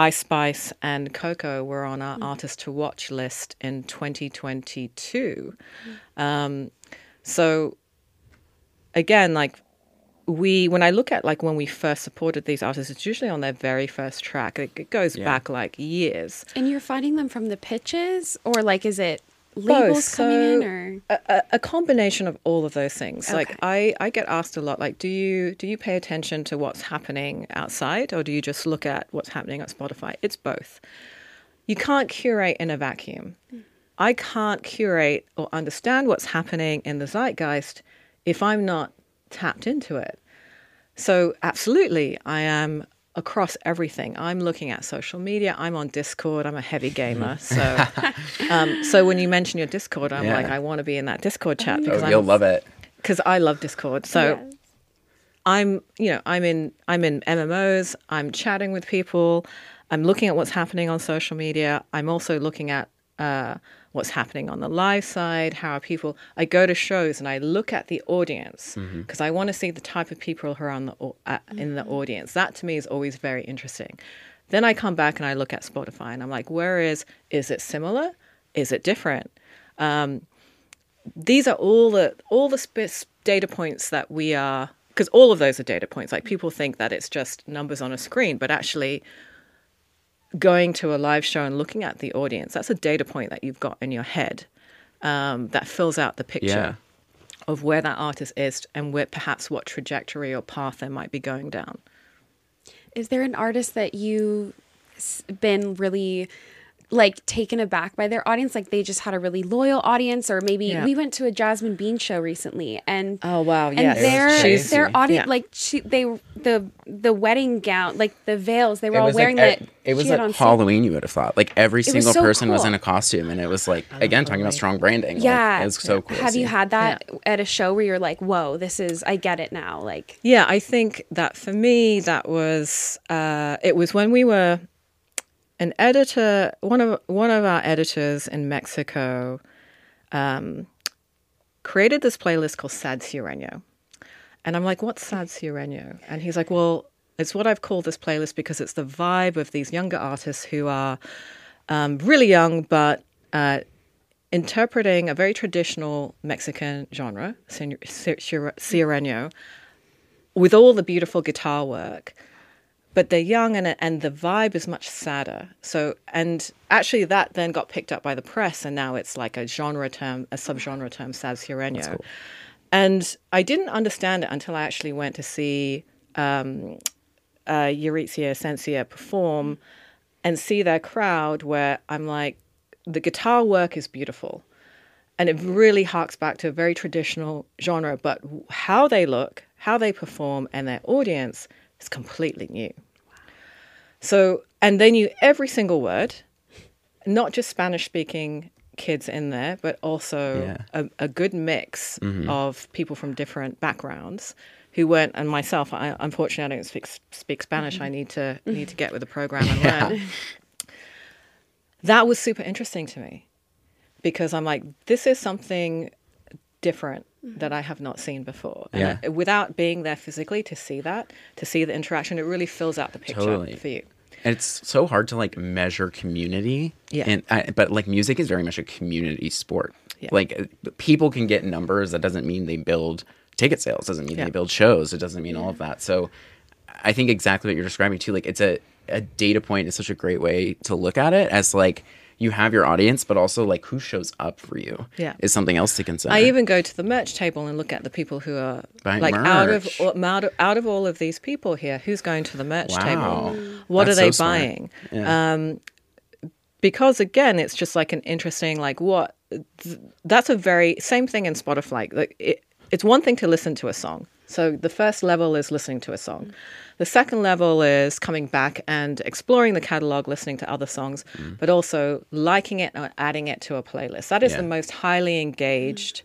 Ice Spice and Coco were on our artist to watch list in 2022. Um, so again, like we, when I look at like when we first supported these artists, it's usually on their very first track. It, it goes Yeah. back like years. And you're finding them from the pitches, or like, is it labels coming in, so- or a, a- combination of all of those things. Like I, I get asked a lot, like, do you do you pay attention to what's happening outside, or do you just look at what's happening at Spotify? It's both. You can't curate in a vacuum. Hmm. I can't curate or understand what's happening in the zeitgeist if I'm not tapped into it. So, absolutely, I am across everything. I'm looking at social media. I'm on Discord. I'm a heavy gamer. So, <laughs> um, so when you mention your Discord, I'm Yeah. like, I want to be in that Discord chat because oh, I'm, you'll love it because I love Discord. So Yes. I'm, you know, I'm in I'm in MMOs. I'm chatting with people. I'm looking at what's happening on social media. I'm also looking at uh, what's happening on the live side. How are people? I go to shows and I look at the audience because I want to see the type of people who are on the au- uh, in the audience. That to me is always very interesting. Then I come back and I look at Spotify and I'm like, where is is it similar? Is it different? these are all the all the sp- data points that we are because all of those are data points like people think that it's just numbers on a screen but actually going to a live show and looking at the audience that's a data point that you've got in your head um, that fills out the picture yeah. of where that artist is and where perhaps what trajectory or path they might be going down. Is there an artist that you s- been really like taken aback by their audience like they just had a really loyal audience or maybe Yeah. we went to a Jazmin Bean show recently and Oh wow, yeah and their their audience Yeah. like she they the the wedding gown like the veils they were It all wearing like that it, it was like on stage. Halloween. You would have thought like every single so person was in a costume, and it was like again talking about strong branding. like, yeah it was so cool. have you had that at a show where you're like whoa this is I get it now like Yeah, I think that for me, that was uh, it was when we were an editor. One of one of our editors in Mexico um, created this playlist called Sad Sierreño, and I'm like, "What's Sad Sierreño?" And he's like, "Well, it's what I've called this playlist because it's the vibe of these younger artists who are um, really young, but." Uh, interpreting a very traditional Mexican genre, ser- with all the beautiful guitar work, but they're young and and the vibe is much sadder. So and actually that then got picked up by the press and now it's like a genre term, a subgenre term, sad sierreño. And I didn't understand it until I actually went to see um, uh, Eurythia Sensia perform and see their crowd where I'm like, the guitar work is beautiful. And it really harks back to a very traditional genre, but how they look, how they perform, and their audience is completely new. So, and they knew every single word, not just Spanish speaking kids in there, but also Yeah. a, a good mix mm-hmm. of people from different backgrounds who weren't, and myself, I, unfortunately, I don't speak, speak Spanish. I need to need to get with the program and <laughs> learn. That was super interesting to me because I'm like, this is something different that mm-hmm. I have not seen before. And Yeah. I- without being there physically to see that, to see the interaction, it really fills out the picture Totally. for you. And it's so hard to like measure community. Yeah. And I, but like music is very much a community sport. Yeah. Like people can get numbers. That doesn't mean they build ticket sales. Doesn't mean Yeah. they build shows. It doesn't mean all of that. So I think exactly what you're describing too. Like it's a a data point is such a great way to look at it as like you have your audience, but also like who shows up for you. Yeah. Is something else to consider. I even go to the merch table and look at the people who are Buying like out of merch. out of out of all of these people here, who's going to the merch Wow. table? What That's are they so buying? Yeah. Um, because again, it's just like an interesting like what th- that's a very same thing in Spotify. Like it, it's one thing to listen to a song. So the first level is listening to a song. The second level is coming back and exploring the catalog, listening to other songs, mm. but also liking it or adding it to a playlist. That is Yeah. the most highly engaged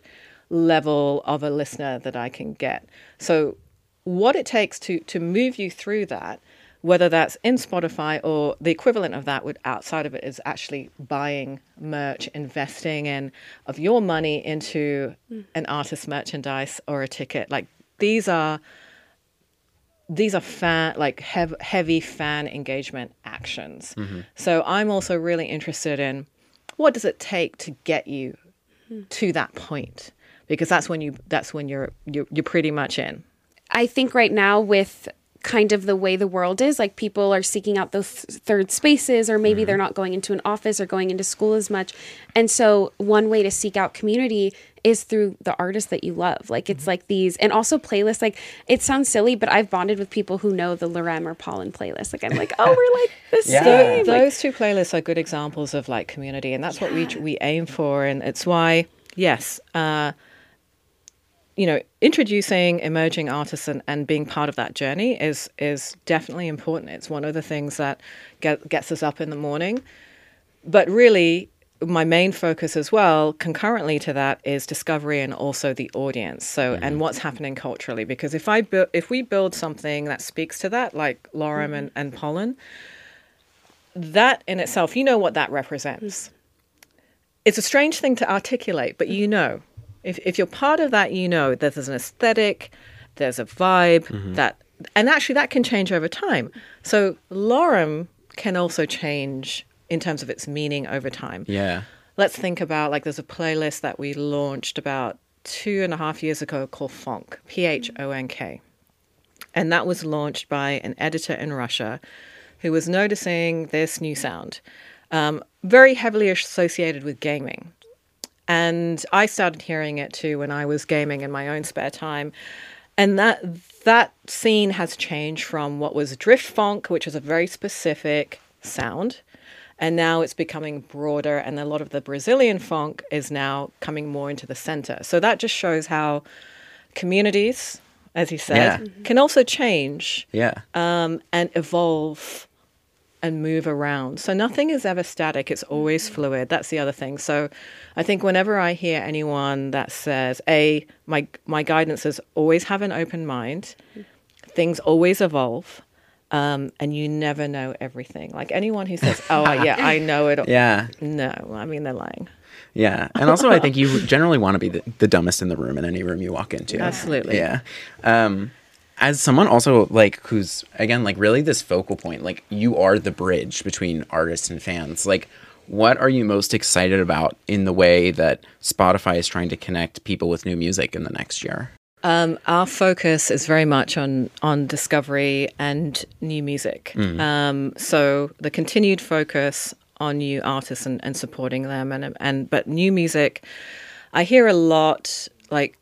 level of a listener that I can get. So what it takes to to move you through that, whether that's in Spotify or the equivalent of that would outside of it is actually buying merch, investing in of your money into mm. an artist merchandise or a ticket. Like these are these are fan like hev- heavy fan engagement actions. Mm-hmm. So I'm also really interested in what does it take to get you to that point because that's when you that's when you're you're, you're pretty much in. I think right now with kind of the way the world is, like people are seeking out those third spaces, or maybe they're not going into an office or going into school as much. And so, one way to seek out community is through the artists that you love. Like, it's like these, and also playlists. Like, it sounds silly, but I've bonded with people who know the Lorem or Pollen playlist. Like, I'm like, oh, we're like <laughs> the Yeah. same. Like, Those two playlists are good examples of like community, and that's what we we aim for, and it's why yes, uh, you know, introducing emerging artists and, and being part of that journey is is definitely important. It's one of the things that get, gets us up in the morning, but really. My main focus as well, concurrently to that, is discovery and also the audience. So, mm-hmm. and what's happening culturally. Because if I bu- if we build something that speaks to that, like Lorem mm-hmm. and, and Pollen, that in itself, you know what that represents. It's a strange thing to articulate, but you mm-hmm. know. If, if you're part of that, you know that there's an aesthetic, there's a vibe that, and actually that can change over time. So Lorem can also change in terms of its meaning over time. yeah. Let's think about like there's a playlist that we launched about two and a half years ago called Phonk, P H O N K. And that was launched by an editor in Russia who was noticing this new sound, um, very heavily associated with gaming. And I started hearing it too when I was gaming in my own spare time. And that that scene has changed from what was drift phonk, which is a very specific sound, And now it's becoming broader, and a lot of the Brazilian funk is now coming more into the center. So that just shows how communities, as he said, Yeah. can also change Yeah. um, and evolve and move around. So nothing is ever static, it's always fluid. That's the other thing. So I think whenever I hear anyone that says, A, my, my guidance is always have an open mind, things always evolve. Um, and you never know everything. Like anyone who says, "Oh, yeah, I <laughs> know it," all." yeah. no, I mean they're lying. Yeah. And also, I think you generally want to be the, the dumbest in the room in any room you walk into. Absolutely. Yeah. Um, as someone also like who's again like really this focal point, like you are the bridge between artists and fans. Like, what are you most excited about in the way that Spotify is trying to connect people with new music in the next year? Um, our focus is very much on on discovery and new music. Um, so the continued focus on new artists and, and supporting them, and and but new music, I hear a lot like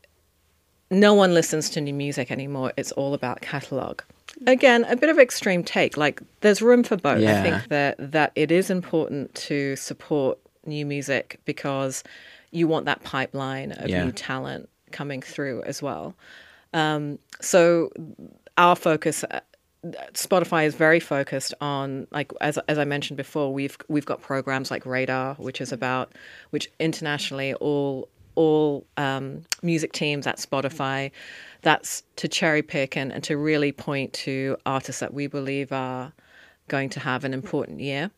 no one listens to new music anymore. It's all about catalog. Again, a bit of extreme take. Like there's room for both. Yeah. I think that that it is important to support new music because you want that pipeline of Yeah. new talent coming through as well. Um, so our focus. uh, Spotify is very focused on like as as I mentioned before we've we've got programs like Radar which is about which internationally all all um, music teams at Spotify. That's to cherry pick and, and to really point to artists that we believe are going to have an important year.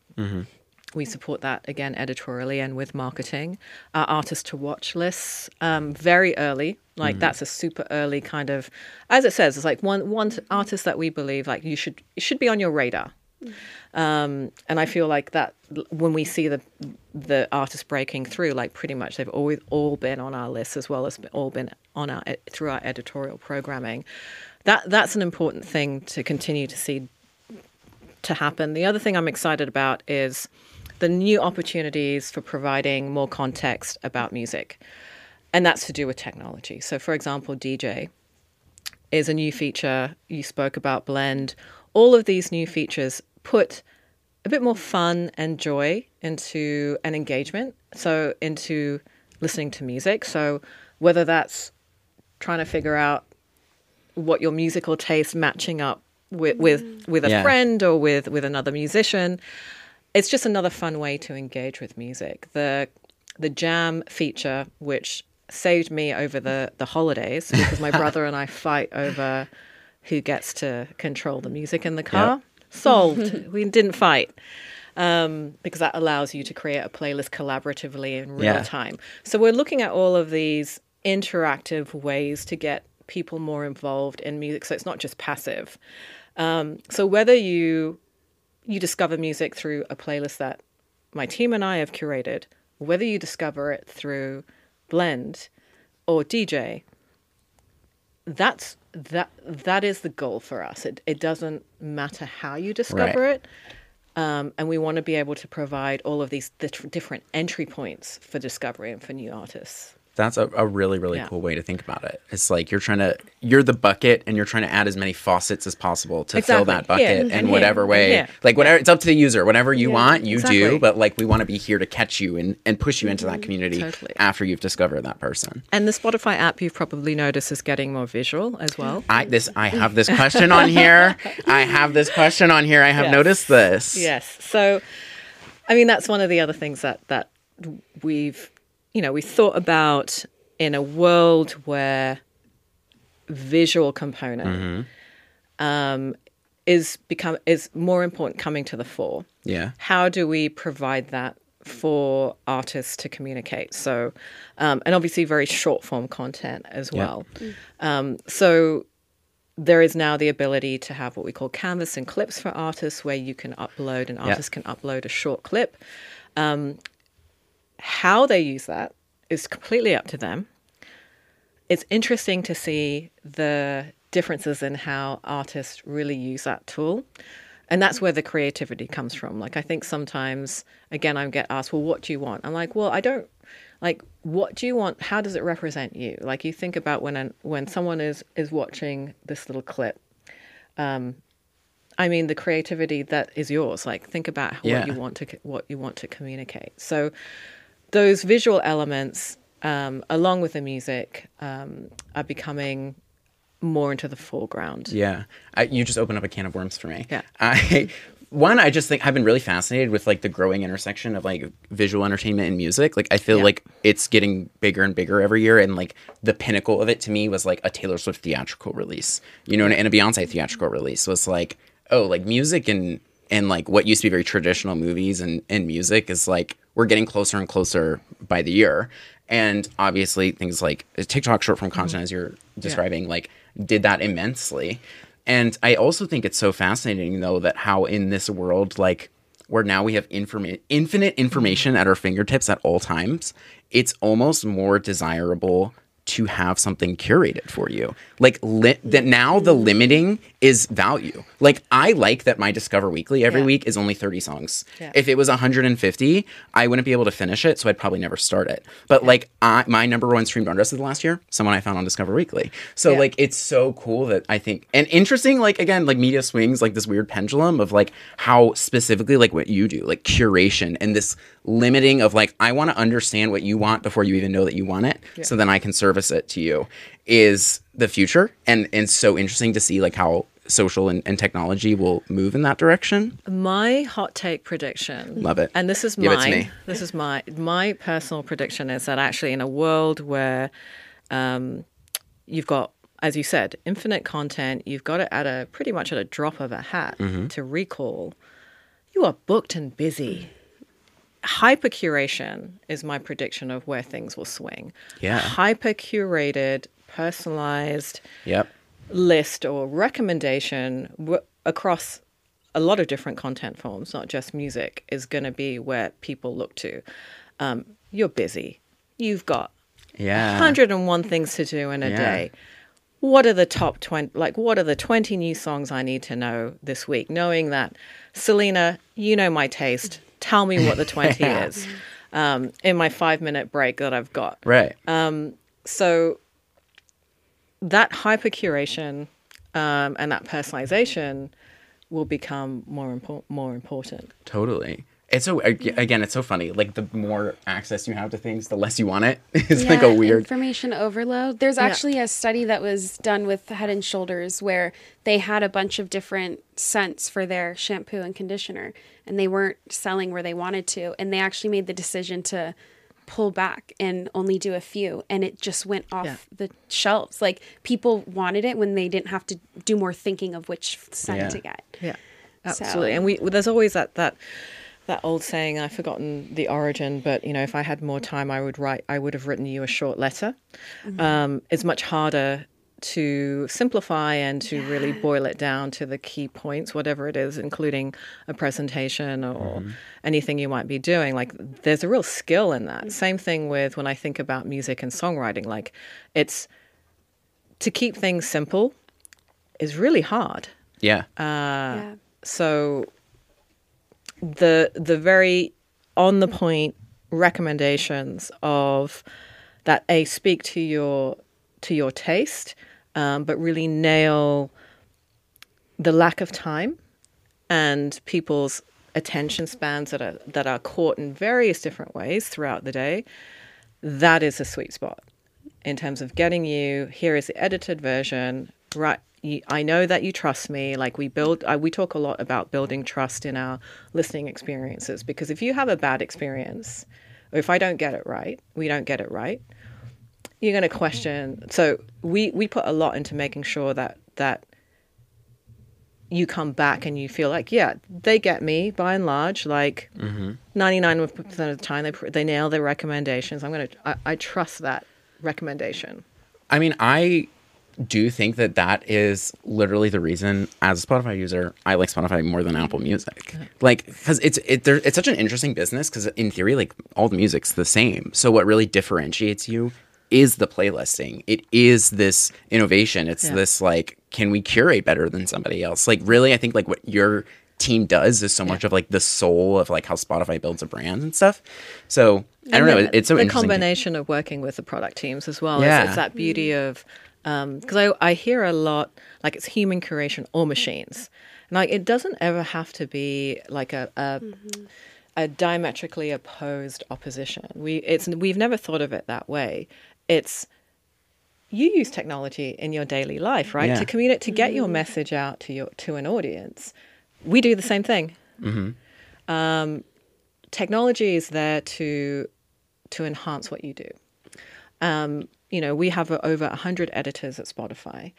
We support that again editorially and with marketing. Our artist to watch lists um, very early, like that's a super early kind of, as it says, it's like one one artist that we believe like you should should be on your radar. Um, and I feel like that when we see the the artists breaking through, like pretty much they've always all been on our list as well as all been on our through our editorial programming. That that's an important thing to continue to see to happen. The other thing I'm excited about is the new opportunities for providing more context about music. And that's to do with technology. So, for example, DJ is a new feature. You spoke about Blend. All of these new features put a bit more fun and joy into an engagement. So, into listening to music. So, whether that's trying to figure out what your musical taste matching up with with, mm. with a Yeah. friend or with with another musician it's just another fun way to engage with music the the jam feature which saved me over the the holidays because my <laughs> brother and I fight over who gets to control the music in the car solved <laughs> we didn't fight um, because that allows you to create a playlist collaboratively in real Yeah. time. So we're looking at all of these interactive ways to get people more involved in music. So it's not just passive. Um, so whether you you discover music through a playlist that my team and I have curated, whether you discover it through Blend or DJ, that's that that is the goal for us. It it doesn't matter how you discover Right. it. Um, and we want to be able to provide all of these dif- different entry points for discovery and for new artists. That's a, a really, really Yeah. cool way to think about it. It's like you're trying to, you're the bucket and you're trying to add as many faucets as possible to fill that bucket Here, in and whatever way. here. Like, whatever, it's up to the user. Whatever you want, you do. But like, we want to be here to catch you and, and push you into that mm-hmm. community Totally. after you've discovered that person. And the Spotify app, you've probably noticed, is getting more visual as well. I this I have this question on here. I have this question on here. I have Yes. noticed this. Yes. So, I mean, that's one of the other things that that we've, you know, we thought about in a world where visual component um, is become is more important coming to the fore. Yeah. How do we provide that for artists to communicate? So, um, and obviously very short form content as Yeah. well. Um, so there is now the ability to have what we call canvas and clips for artists where you can upload an artist can upload a short clip um, how they use that is completely up to them it's interesting to see the differences in how artists really use that tool and that's where the creativity comes from like i think sometimes again i get asked well what do you want i'm like well i don't like what do you want how does it represent you like you think about when an, when someone is is watching this little clip um I mean, the creativity that is yours. Like, think about Yeah. what you want to what you want to communicate. So, those visual elements, um, along with the music, um, are becoming more into the foreground. Yeah, I, you just opened up a can of worms for me. Yeah. <laughs> I one, I just think I've been really fascinated with like the growing intersection of like visual entertainment and music. Like I feel Yeah. like it's getting bigger and bigger every year, and like the pinnacle of it to me was like a Taylor Swift theatrical release, you know, and, and a Beyonce theatrical release was like, oh, like music and and like what used to be very traditional movies and and music is like we're getting closer and closer by the year. And obviously, things like TikTok short form content, mm-hmm. as you're describing, like did that immensely. And I also think it's so fascinating, though, that how in this world, like where now we have informa- infinite information mm-hmm. at our fingertips at all times, it's almost more desirable to have something curated for you. Like li- that now the mm-hmm. limiting is value. Like I like that my Discover Weekly every Yeah. week is only 30 songs. Yeah. If it was 150, I wouldn't be able to finish it, so I'd probably never start it. But like I, my number one streamed artist of the last year, someone I found on Discover Weekly. So Yeah. like it's so cool that I think and interesting like again like media swings like this weird pendulum of like how specifically like what you do, like curation and this limiting of like I want to understand what you want before you even know that you want it so then I can service it to you is the future and and so interesting to see like how social and, and technology will move in that direction. My hot take prediction. Love it. And this is Give mine. This is my my personal prediction is that actually in a world where um, you've got, as you said, infinite content, you've got it at a pretty much at a drop of a hat Mm-hmm. to recall. You are booked and busy. Hyper curation is my prediction of where things will swing. Yeah. Hyper curated, personalized Yep. list or recommendation w- across a lot of different content forms, not just music, is going to be where people look to. Um, you're busy. You've got Yeah. 101 things to do in a Yeah. day. What are the top 20 like what are the 20 new songs I need to know this week knowing that Sulinna, you know my taste. Tell me what the <laughs> 20 Yeah. is. Um, in my 5 minute break that I've got. Right. So that hyper curation um, and that personalization will become more impor- more important. Totally. It's so again, it's so funny. Like the more access you have to things, the less you want it. <laughs> It's like a weird. information overload. There's actually a study that was done with Head and Shoulders where they had a bunch of different scents for their shampoo and conditioner, and they weren't selling where they wanted to, and they actually made the decision to pull back and only do a few, and it just went off Yeah. the shelves. Like people wanted it when they didn't have to do more thinking of which scent Yeah. to get. Yeah, So- absolutely. And we there's always that that that old saying. I've forgotten the origin, but you know, if I had more time, I would write. I would have written you a short letter. Um, it's much harder to simplify and to really boil it down to the key points, whatever it is, including a presentation or mm-hmm. anything you might be doing. Like, there's a real skill in that. Same thing with when I think about music and songwriting. Like, it's to keep things simple is really hard. yeah. Uh, yeah. So the the very on the point recommendations of that a speak to your to your taste, um, but really nail the lack of time and people's attention spans that are that are caught in various different ways throughout the day. That is a sweet spot in terms of getting you. Here is the edited version. Right. I know that you trust me. Like we build, uh, we talk a lot about building trust in our listening experiences because if you have a bad experience, if I don't get it right, we don't get it right, you're going to question. So we we put a lot into making sure that that you come back and you feel like, yeah, they get me by and large. Like mm-hmm. 99% of the time, they, they nail their recommendations. I'm going to, I, I trust that recommendation. I mean, I do think that that is literally the reason, as a Spotify user, I like Spotify more than Apple Music. Like, because it's it, there, it's such an interesting business. Because in theory, like all the music's the same. So what really differentiates you is the playlisting. It is this innovation. It's Yeah. this like, can we curate better than somebody else? Like, really, I think like what your team does is so much of like the soul of like how Spotify builds a brand and stuff. So I don't know. And It's so the interesting. combination of working with the product teams as well. Yeah. It's, it's that beauty of um, because I, I hear a lot like it's human curation or machines, Like it doesn't ever have to be like a a, mm-hmm. a diametrically opposed opposition. We it's we've never thought of it that way. It's you use technology in your daily life, right? Yeah. To communicate, to get your message out to your to an audience. We do the same thing. Um, technology is there to to enhance what you do. Um, you know, we have over 100 editors at Spotify.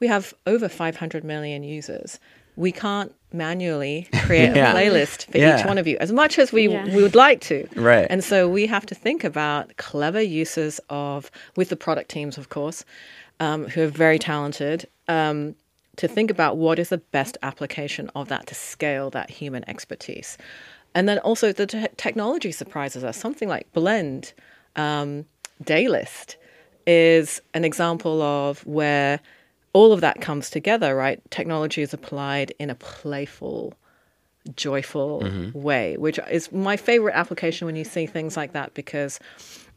We have over 500 million users. We can't manually create <laughs> Yeah. a playlist for Yeah. each one of you as much as we, Yeah. we would like to. Right. And so we have to think about clever uses of, with the product teams, of course, um, who are very talented, um, to think about what is the best application of that to scale that human expertise. And then also the te- technology surprises us. Something like Blend, um, Daylist is an example of where all of that comes together, right? Technology is applied in a playful, joyful way, which is my favorite application when you see things like that because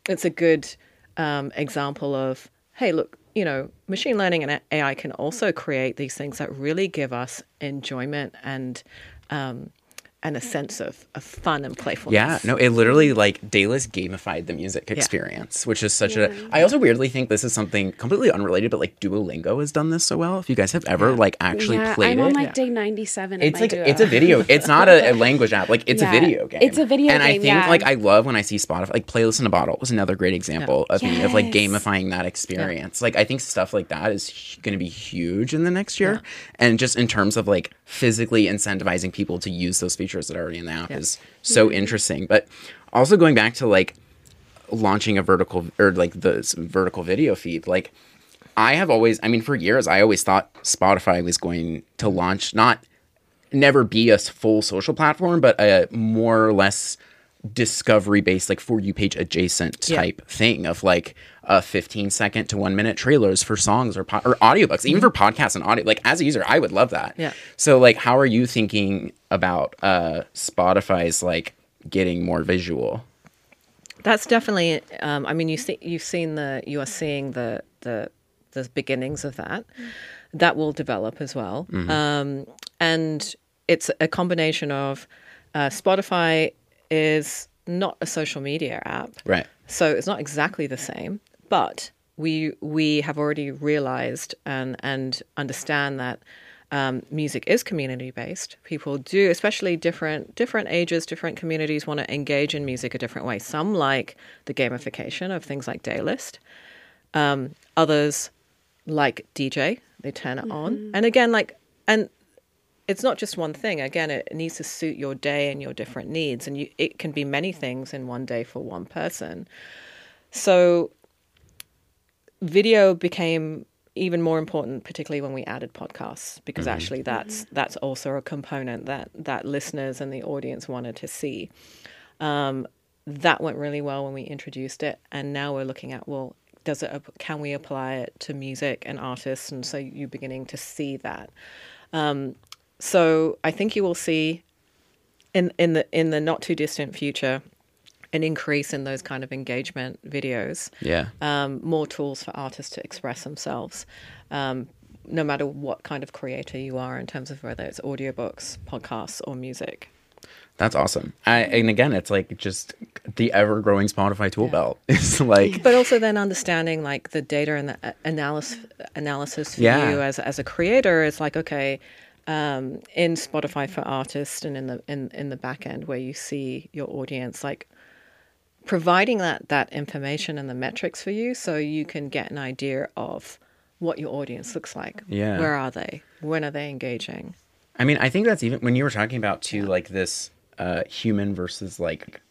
it's a good um, example of, hey, look, you know, machine learning and AI can also create these things that really give us enjoyment and um, and a sense of, of fun and playfulness. Yeah, no, it literally like Daylist gamified the music experience, which is such a. I also weirdly think this is something completely unrelated, but like Duolingo has done this so well. If you guys have ever like actually yeah, played I'm on it, like day 97. it's like Duo. it's a video. It's not a, a language app. Like it's Yeah, a video game. it's a video game. and I think yeah. like I love when I see Spotify like playlist in a bottle was another great example of me of like gamifying that experience. Like I think stuff like that is going to be huge in the next year, and just in terms of like physically incentivizing people to use those features that are already in the app is so mm-hmm. interesting. But also going back to like launching a vertical or like the vertical video feed like i have always i mean for years i always thought spotify was going to launch not never be a full social platform but a more or less discovery based like for you page adjacent Yeah. type thing of like a 15 second to one minute trailers for songs or po- or audiobooks even for podcasts and audio like as a user i would love that. Yeah. so like how are you thinking about uh spotify's like getting more visual? That's definitely. Um, I mean, you see, you've seen the, you are seeing the the the beginnings of that. That will develop as well, um, and it's a combination of uh, Spotify is not a social media app, right. So it's not exactly the same, but we we have already realized and and understand that um, music is community based. People do, especially different different ages, different communities, want to engage in music a different way. Some like the gamification of things like Daylist. Um, others like DJ. They turn it on, and again, like and it's not just one thing. Again, it needs to suit your day and your different needs, and you, it can be many things in one day for one person. So, video became even more important, particularly when we added podcasts, because actually that's that's also a component that that listeners and the audience wanted to see. Um, that went really well when we introduced it, and now we're looking at well, does it can we apply it to music and artists, and so you're beginning to see that. Um, so I think you will see in in the in the not too distant future an increase in those kind of engagement videos yeah um, more tools for artists to express themselves, um, no matter what kind of creator you are in terms of whether it's audiobooks, podcasts, or music. That's awesome. I, and again, it's like just the ever growing Spotify tool belt. <laughs> It's like, But also then understanding like the data and the analysis analysis for Yeah. you as as a creator is like okay. Um, in Spotify for artists and in the in, in the back end where you see your audience, like providing that that information and the metrics for you, so you can get an idea of what your audience looks like. Yeah. where are they? When are they engaging? I mean, I think that's even when you were talking about too, like this uh, human versus like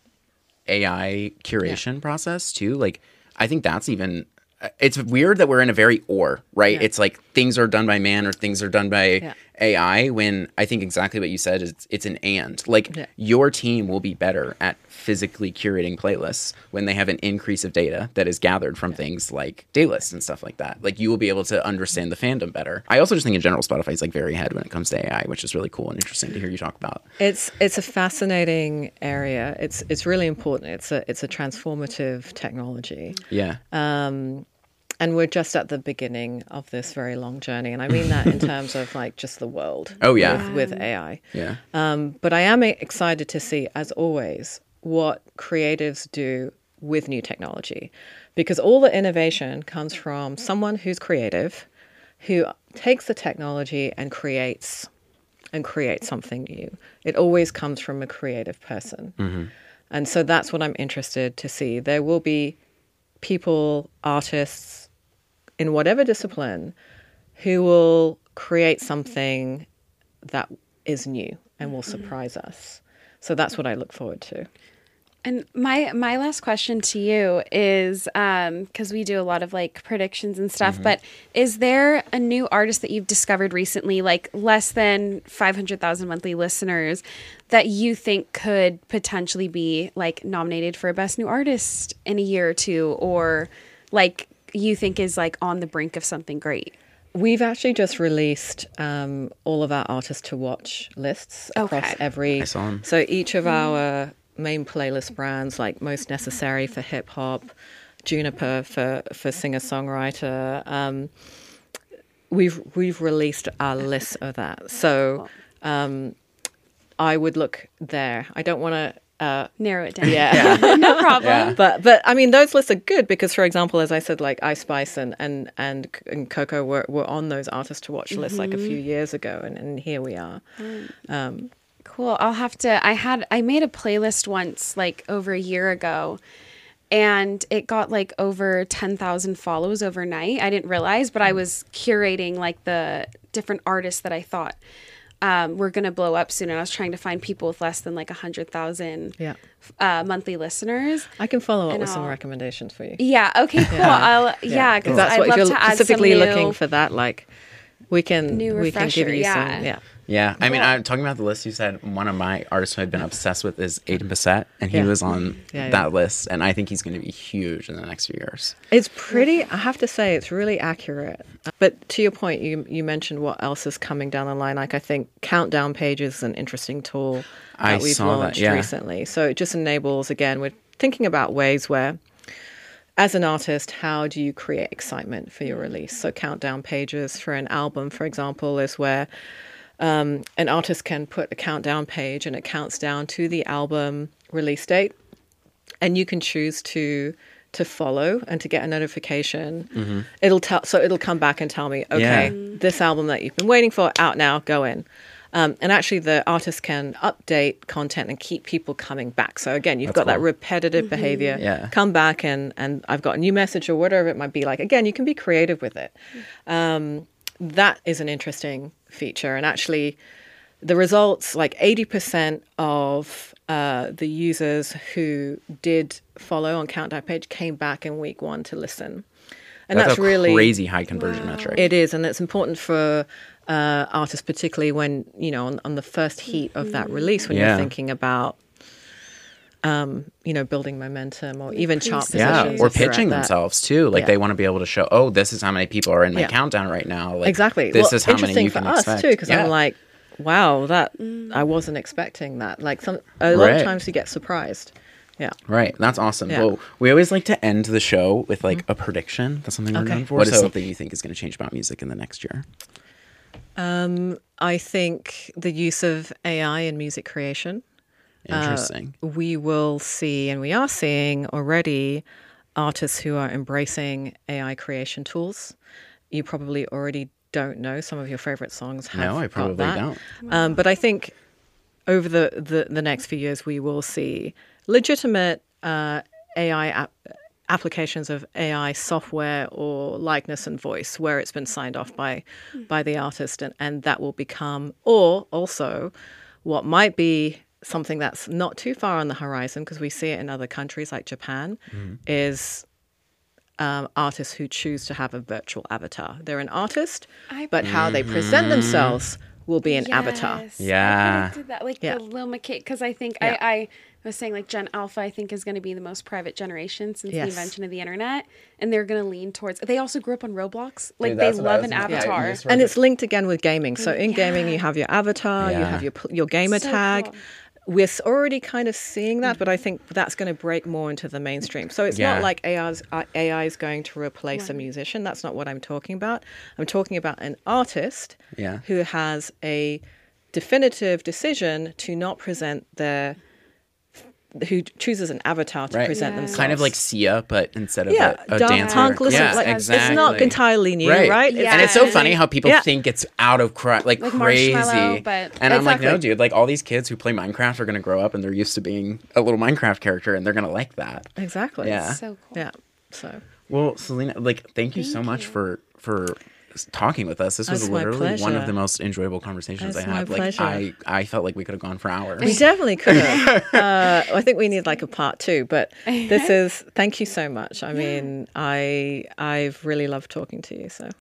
AI curation process too. Like, I think that's even. uh, It's weird that we're in a very or right. Yeah. It's like things are done by man or things are done by Yeah. AI. When I think exactly what you said is it's an and. Like Yeah. your team will be better at physically curating playlists when they have an increase of data that is gathered from things like Daylist and stuff like that. Like you will be able to understand the fandom better. I also just think in general Spotify is like very ahead when it comes to AI, which is really cool and interesting to hear you talk about. It's it's a fascinating area. It's it's really important. It's a it's a transformative technology. Yeah. Um, and we're just at the beginning of this very long journey, and I mean that in <laughs> terms of like just the world. Oh, yeah. with, with AI. Yeah. Um, but I am excited to see, as always, what creatives do with new technology, because all the innovation comes from someone who's creative, who takes the technology and creates and creates something new. It always comes from a creative person. And so that's what I'm interested to see. There will be people, artists in whatever discipline who will create something that is new and will mm-hmm. surprise us. So that's what I look forward to. And my my last question to you is um, because we do a lot of like predictions and stuff, mm-hmm. but is there a new artist that you've discovered recently, like less than five hundred thousand monthly listeners, that you think could potentially be like nominated for a best new artist in a year or two, or like you think is like on the brink of something great? We've actually just released um, all of our artists to watch lists across Okay. every. I saw 'em. So each of our main playlist brands, like Most Necessary for hip hop, Juniper for for singer songwriter, um, we've we've released our list of that. So um, I would look there. I don't want to. Uh, Narrow it down. yeah. <laughs> <laughs> no problem. Yeah. But but I mean those lists are good because for example as I said like Ice Spice and and and, and Coco were, were on those artists to watch lists like a few mm-hmm. years ago and, and here we are. Um, cool. I'll have to. I had I made a playlist once, like over a year ago, and it got like over ten thousand follows overnight. I didn't realize, but I mm. was curating like the different artists that I thought um, were gonna blow up soon, and I was trying to find people with less than like a hundred thousand Yeah. uh, monthly listeners. I can follow up And with some I'll- recommendations for you. Yeah. Okay. Cool. I'll yeah because that's I'd what love if you're to add specifically some new, looking for that like we can New we can give you yeah. some yeah. Yeah, I mean, I'm talking about the list. You said one of my artists who I've been obsessed with is Aiden Bissett, and he Yeah. was on Yeah, that yeah. list, and I think he's going to be huge in the next few years. It's pretty. I have to say, it's really accurate. But to your point, you you mentioned what else is coming down the line. Like I think countdown pages is an interesting tool I that we've saw that, launched yeah. recently. So it just enables again. We're thinking about ways where, as an artist, how do you create excitement for your release? So countdown pages for an album, for example, is where um, an artist can put a countdown page and it counts down to the album release date and you can choose to to follow and to get a notification it'll tell so it'll come back and tell me okay Yeah. this album that you've been waiting for out now go in um, and actually the artist can update content and keep people coming back. So again you've That's got that cool. repetitive behavior. Yeah. come back and and i've got a new message or whatever it might be like. Again you can be creative with it. Um, that is an interesting feature. And actually the results like 80% of uh, the users who did follow on countdown page came back in week one to listen. And that's, a really crazy high conversion metric. it is and it's important for uh, artists particularly when you know on, on the first heat of that release when Yeah. you're thinking about um, you know building momentum or even chart Pre-sales. yeah, or if you're pitching that. themselves too. Like Yeah. they want to be able to show, oh, this is how many people are in my Yeah. countdown right now. Like exactly This well, is how many interesting you for can us expect. too because Yeah. i'm like wow that i wasn't expecting that like some a lot Right. of times you get surprised yeah Right, that's awesome. Yeah. Mm-hmm. Well, we always like to end the show with like a prediction. That's something we're Okay. known for. What What is is something you think is going to change about music in the next year? I think the use of ai in music creation Interesting. we will see, and we are seeing already, artists who are embracing AI creation tools. You probably already don't know some of your favorite songs have No, I probably that. don't. Um, but I think over the, the, the next few years, we will see legitimate uh, AI app- applications of AI software or likeness and voice where it's been signed off by by the artist, and, and that will become, or also what might be something that's not too far on the horizon because we see it in other countries like Japan mm-hmm. is um, artists who choose to have a virtual avatar. They're an artist, I- but how they present mm-hmm. themselves will be an avatar. Yeah. I predicted that, like Yeah. the Lil Miquela, because I think Yeah. I, I was saying like Gen Alpha, I think is going to be the most private generation since Yes. the invention of the internet, and they're going to lean towards. They also grew up on Roblox, like Dude, they that's what I love an gonna- yeah, avatar. And it's linked again with gaming. So in gaming, you have your avatar, you have your your gamer So tag. cool. we're already kind of seeing that, but I think that's going to break more into the mainstream. So it's Yeah. not like AI's, uh, AI is going to replace a musician. That's not what I'm talking about. I'm talking about an artist Yeah. who has a definitive decision to not present their who chooses an avatar to Right. present Yeah. themselves. Kind of like Sia, but instead of yeah, a, a dancer. Punk. Listen, yeah, like, exactly. It's not entirely new, Right. right? Yeah. And it's so funny how people Yeah. think it's out of cry, like, Like crazy. But- and I'm like, no, dude. Like all these kids who play Minecraft are gonna grow up and they're used to being a little Minecraft character, and they're gonna like that. exactly. Yeah. So cool. Yeah. So Well, Sulinna, like, thank you so much you. for for s- talking with us. This was That's my literally one of the most enjoyable conversations That's I my had. Like, pleasure. I I felt like we could have gone for hours. we definitely <laughs> could have. uh, I think we need like a part two, but this <laughs> is. Thank you so much. I mean, I I've really loved talking to you. So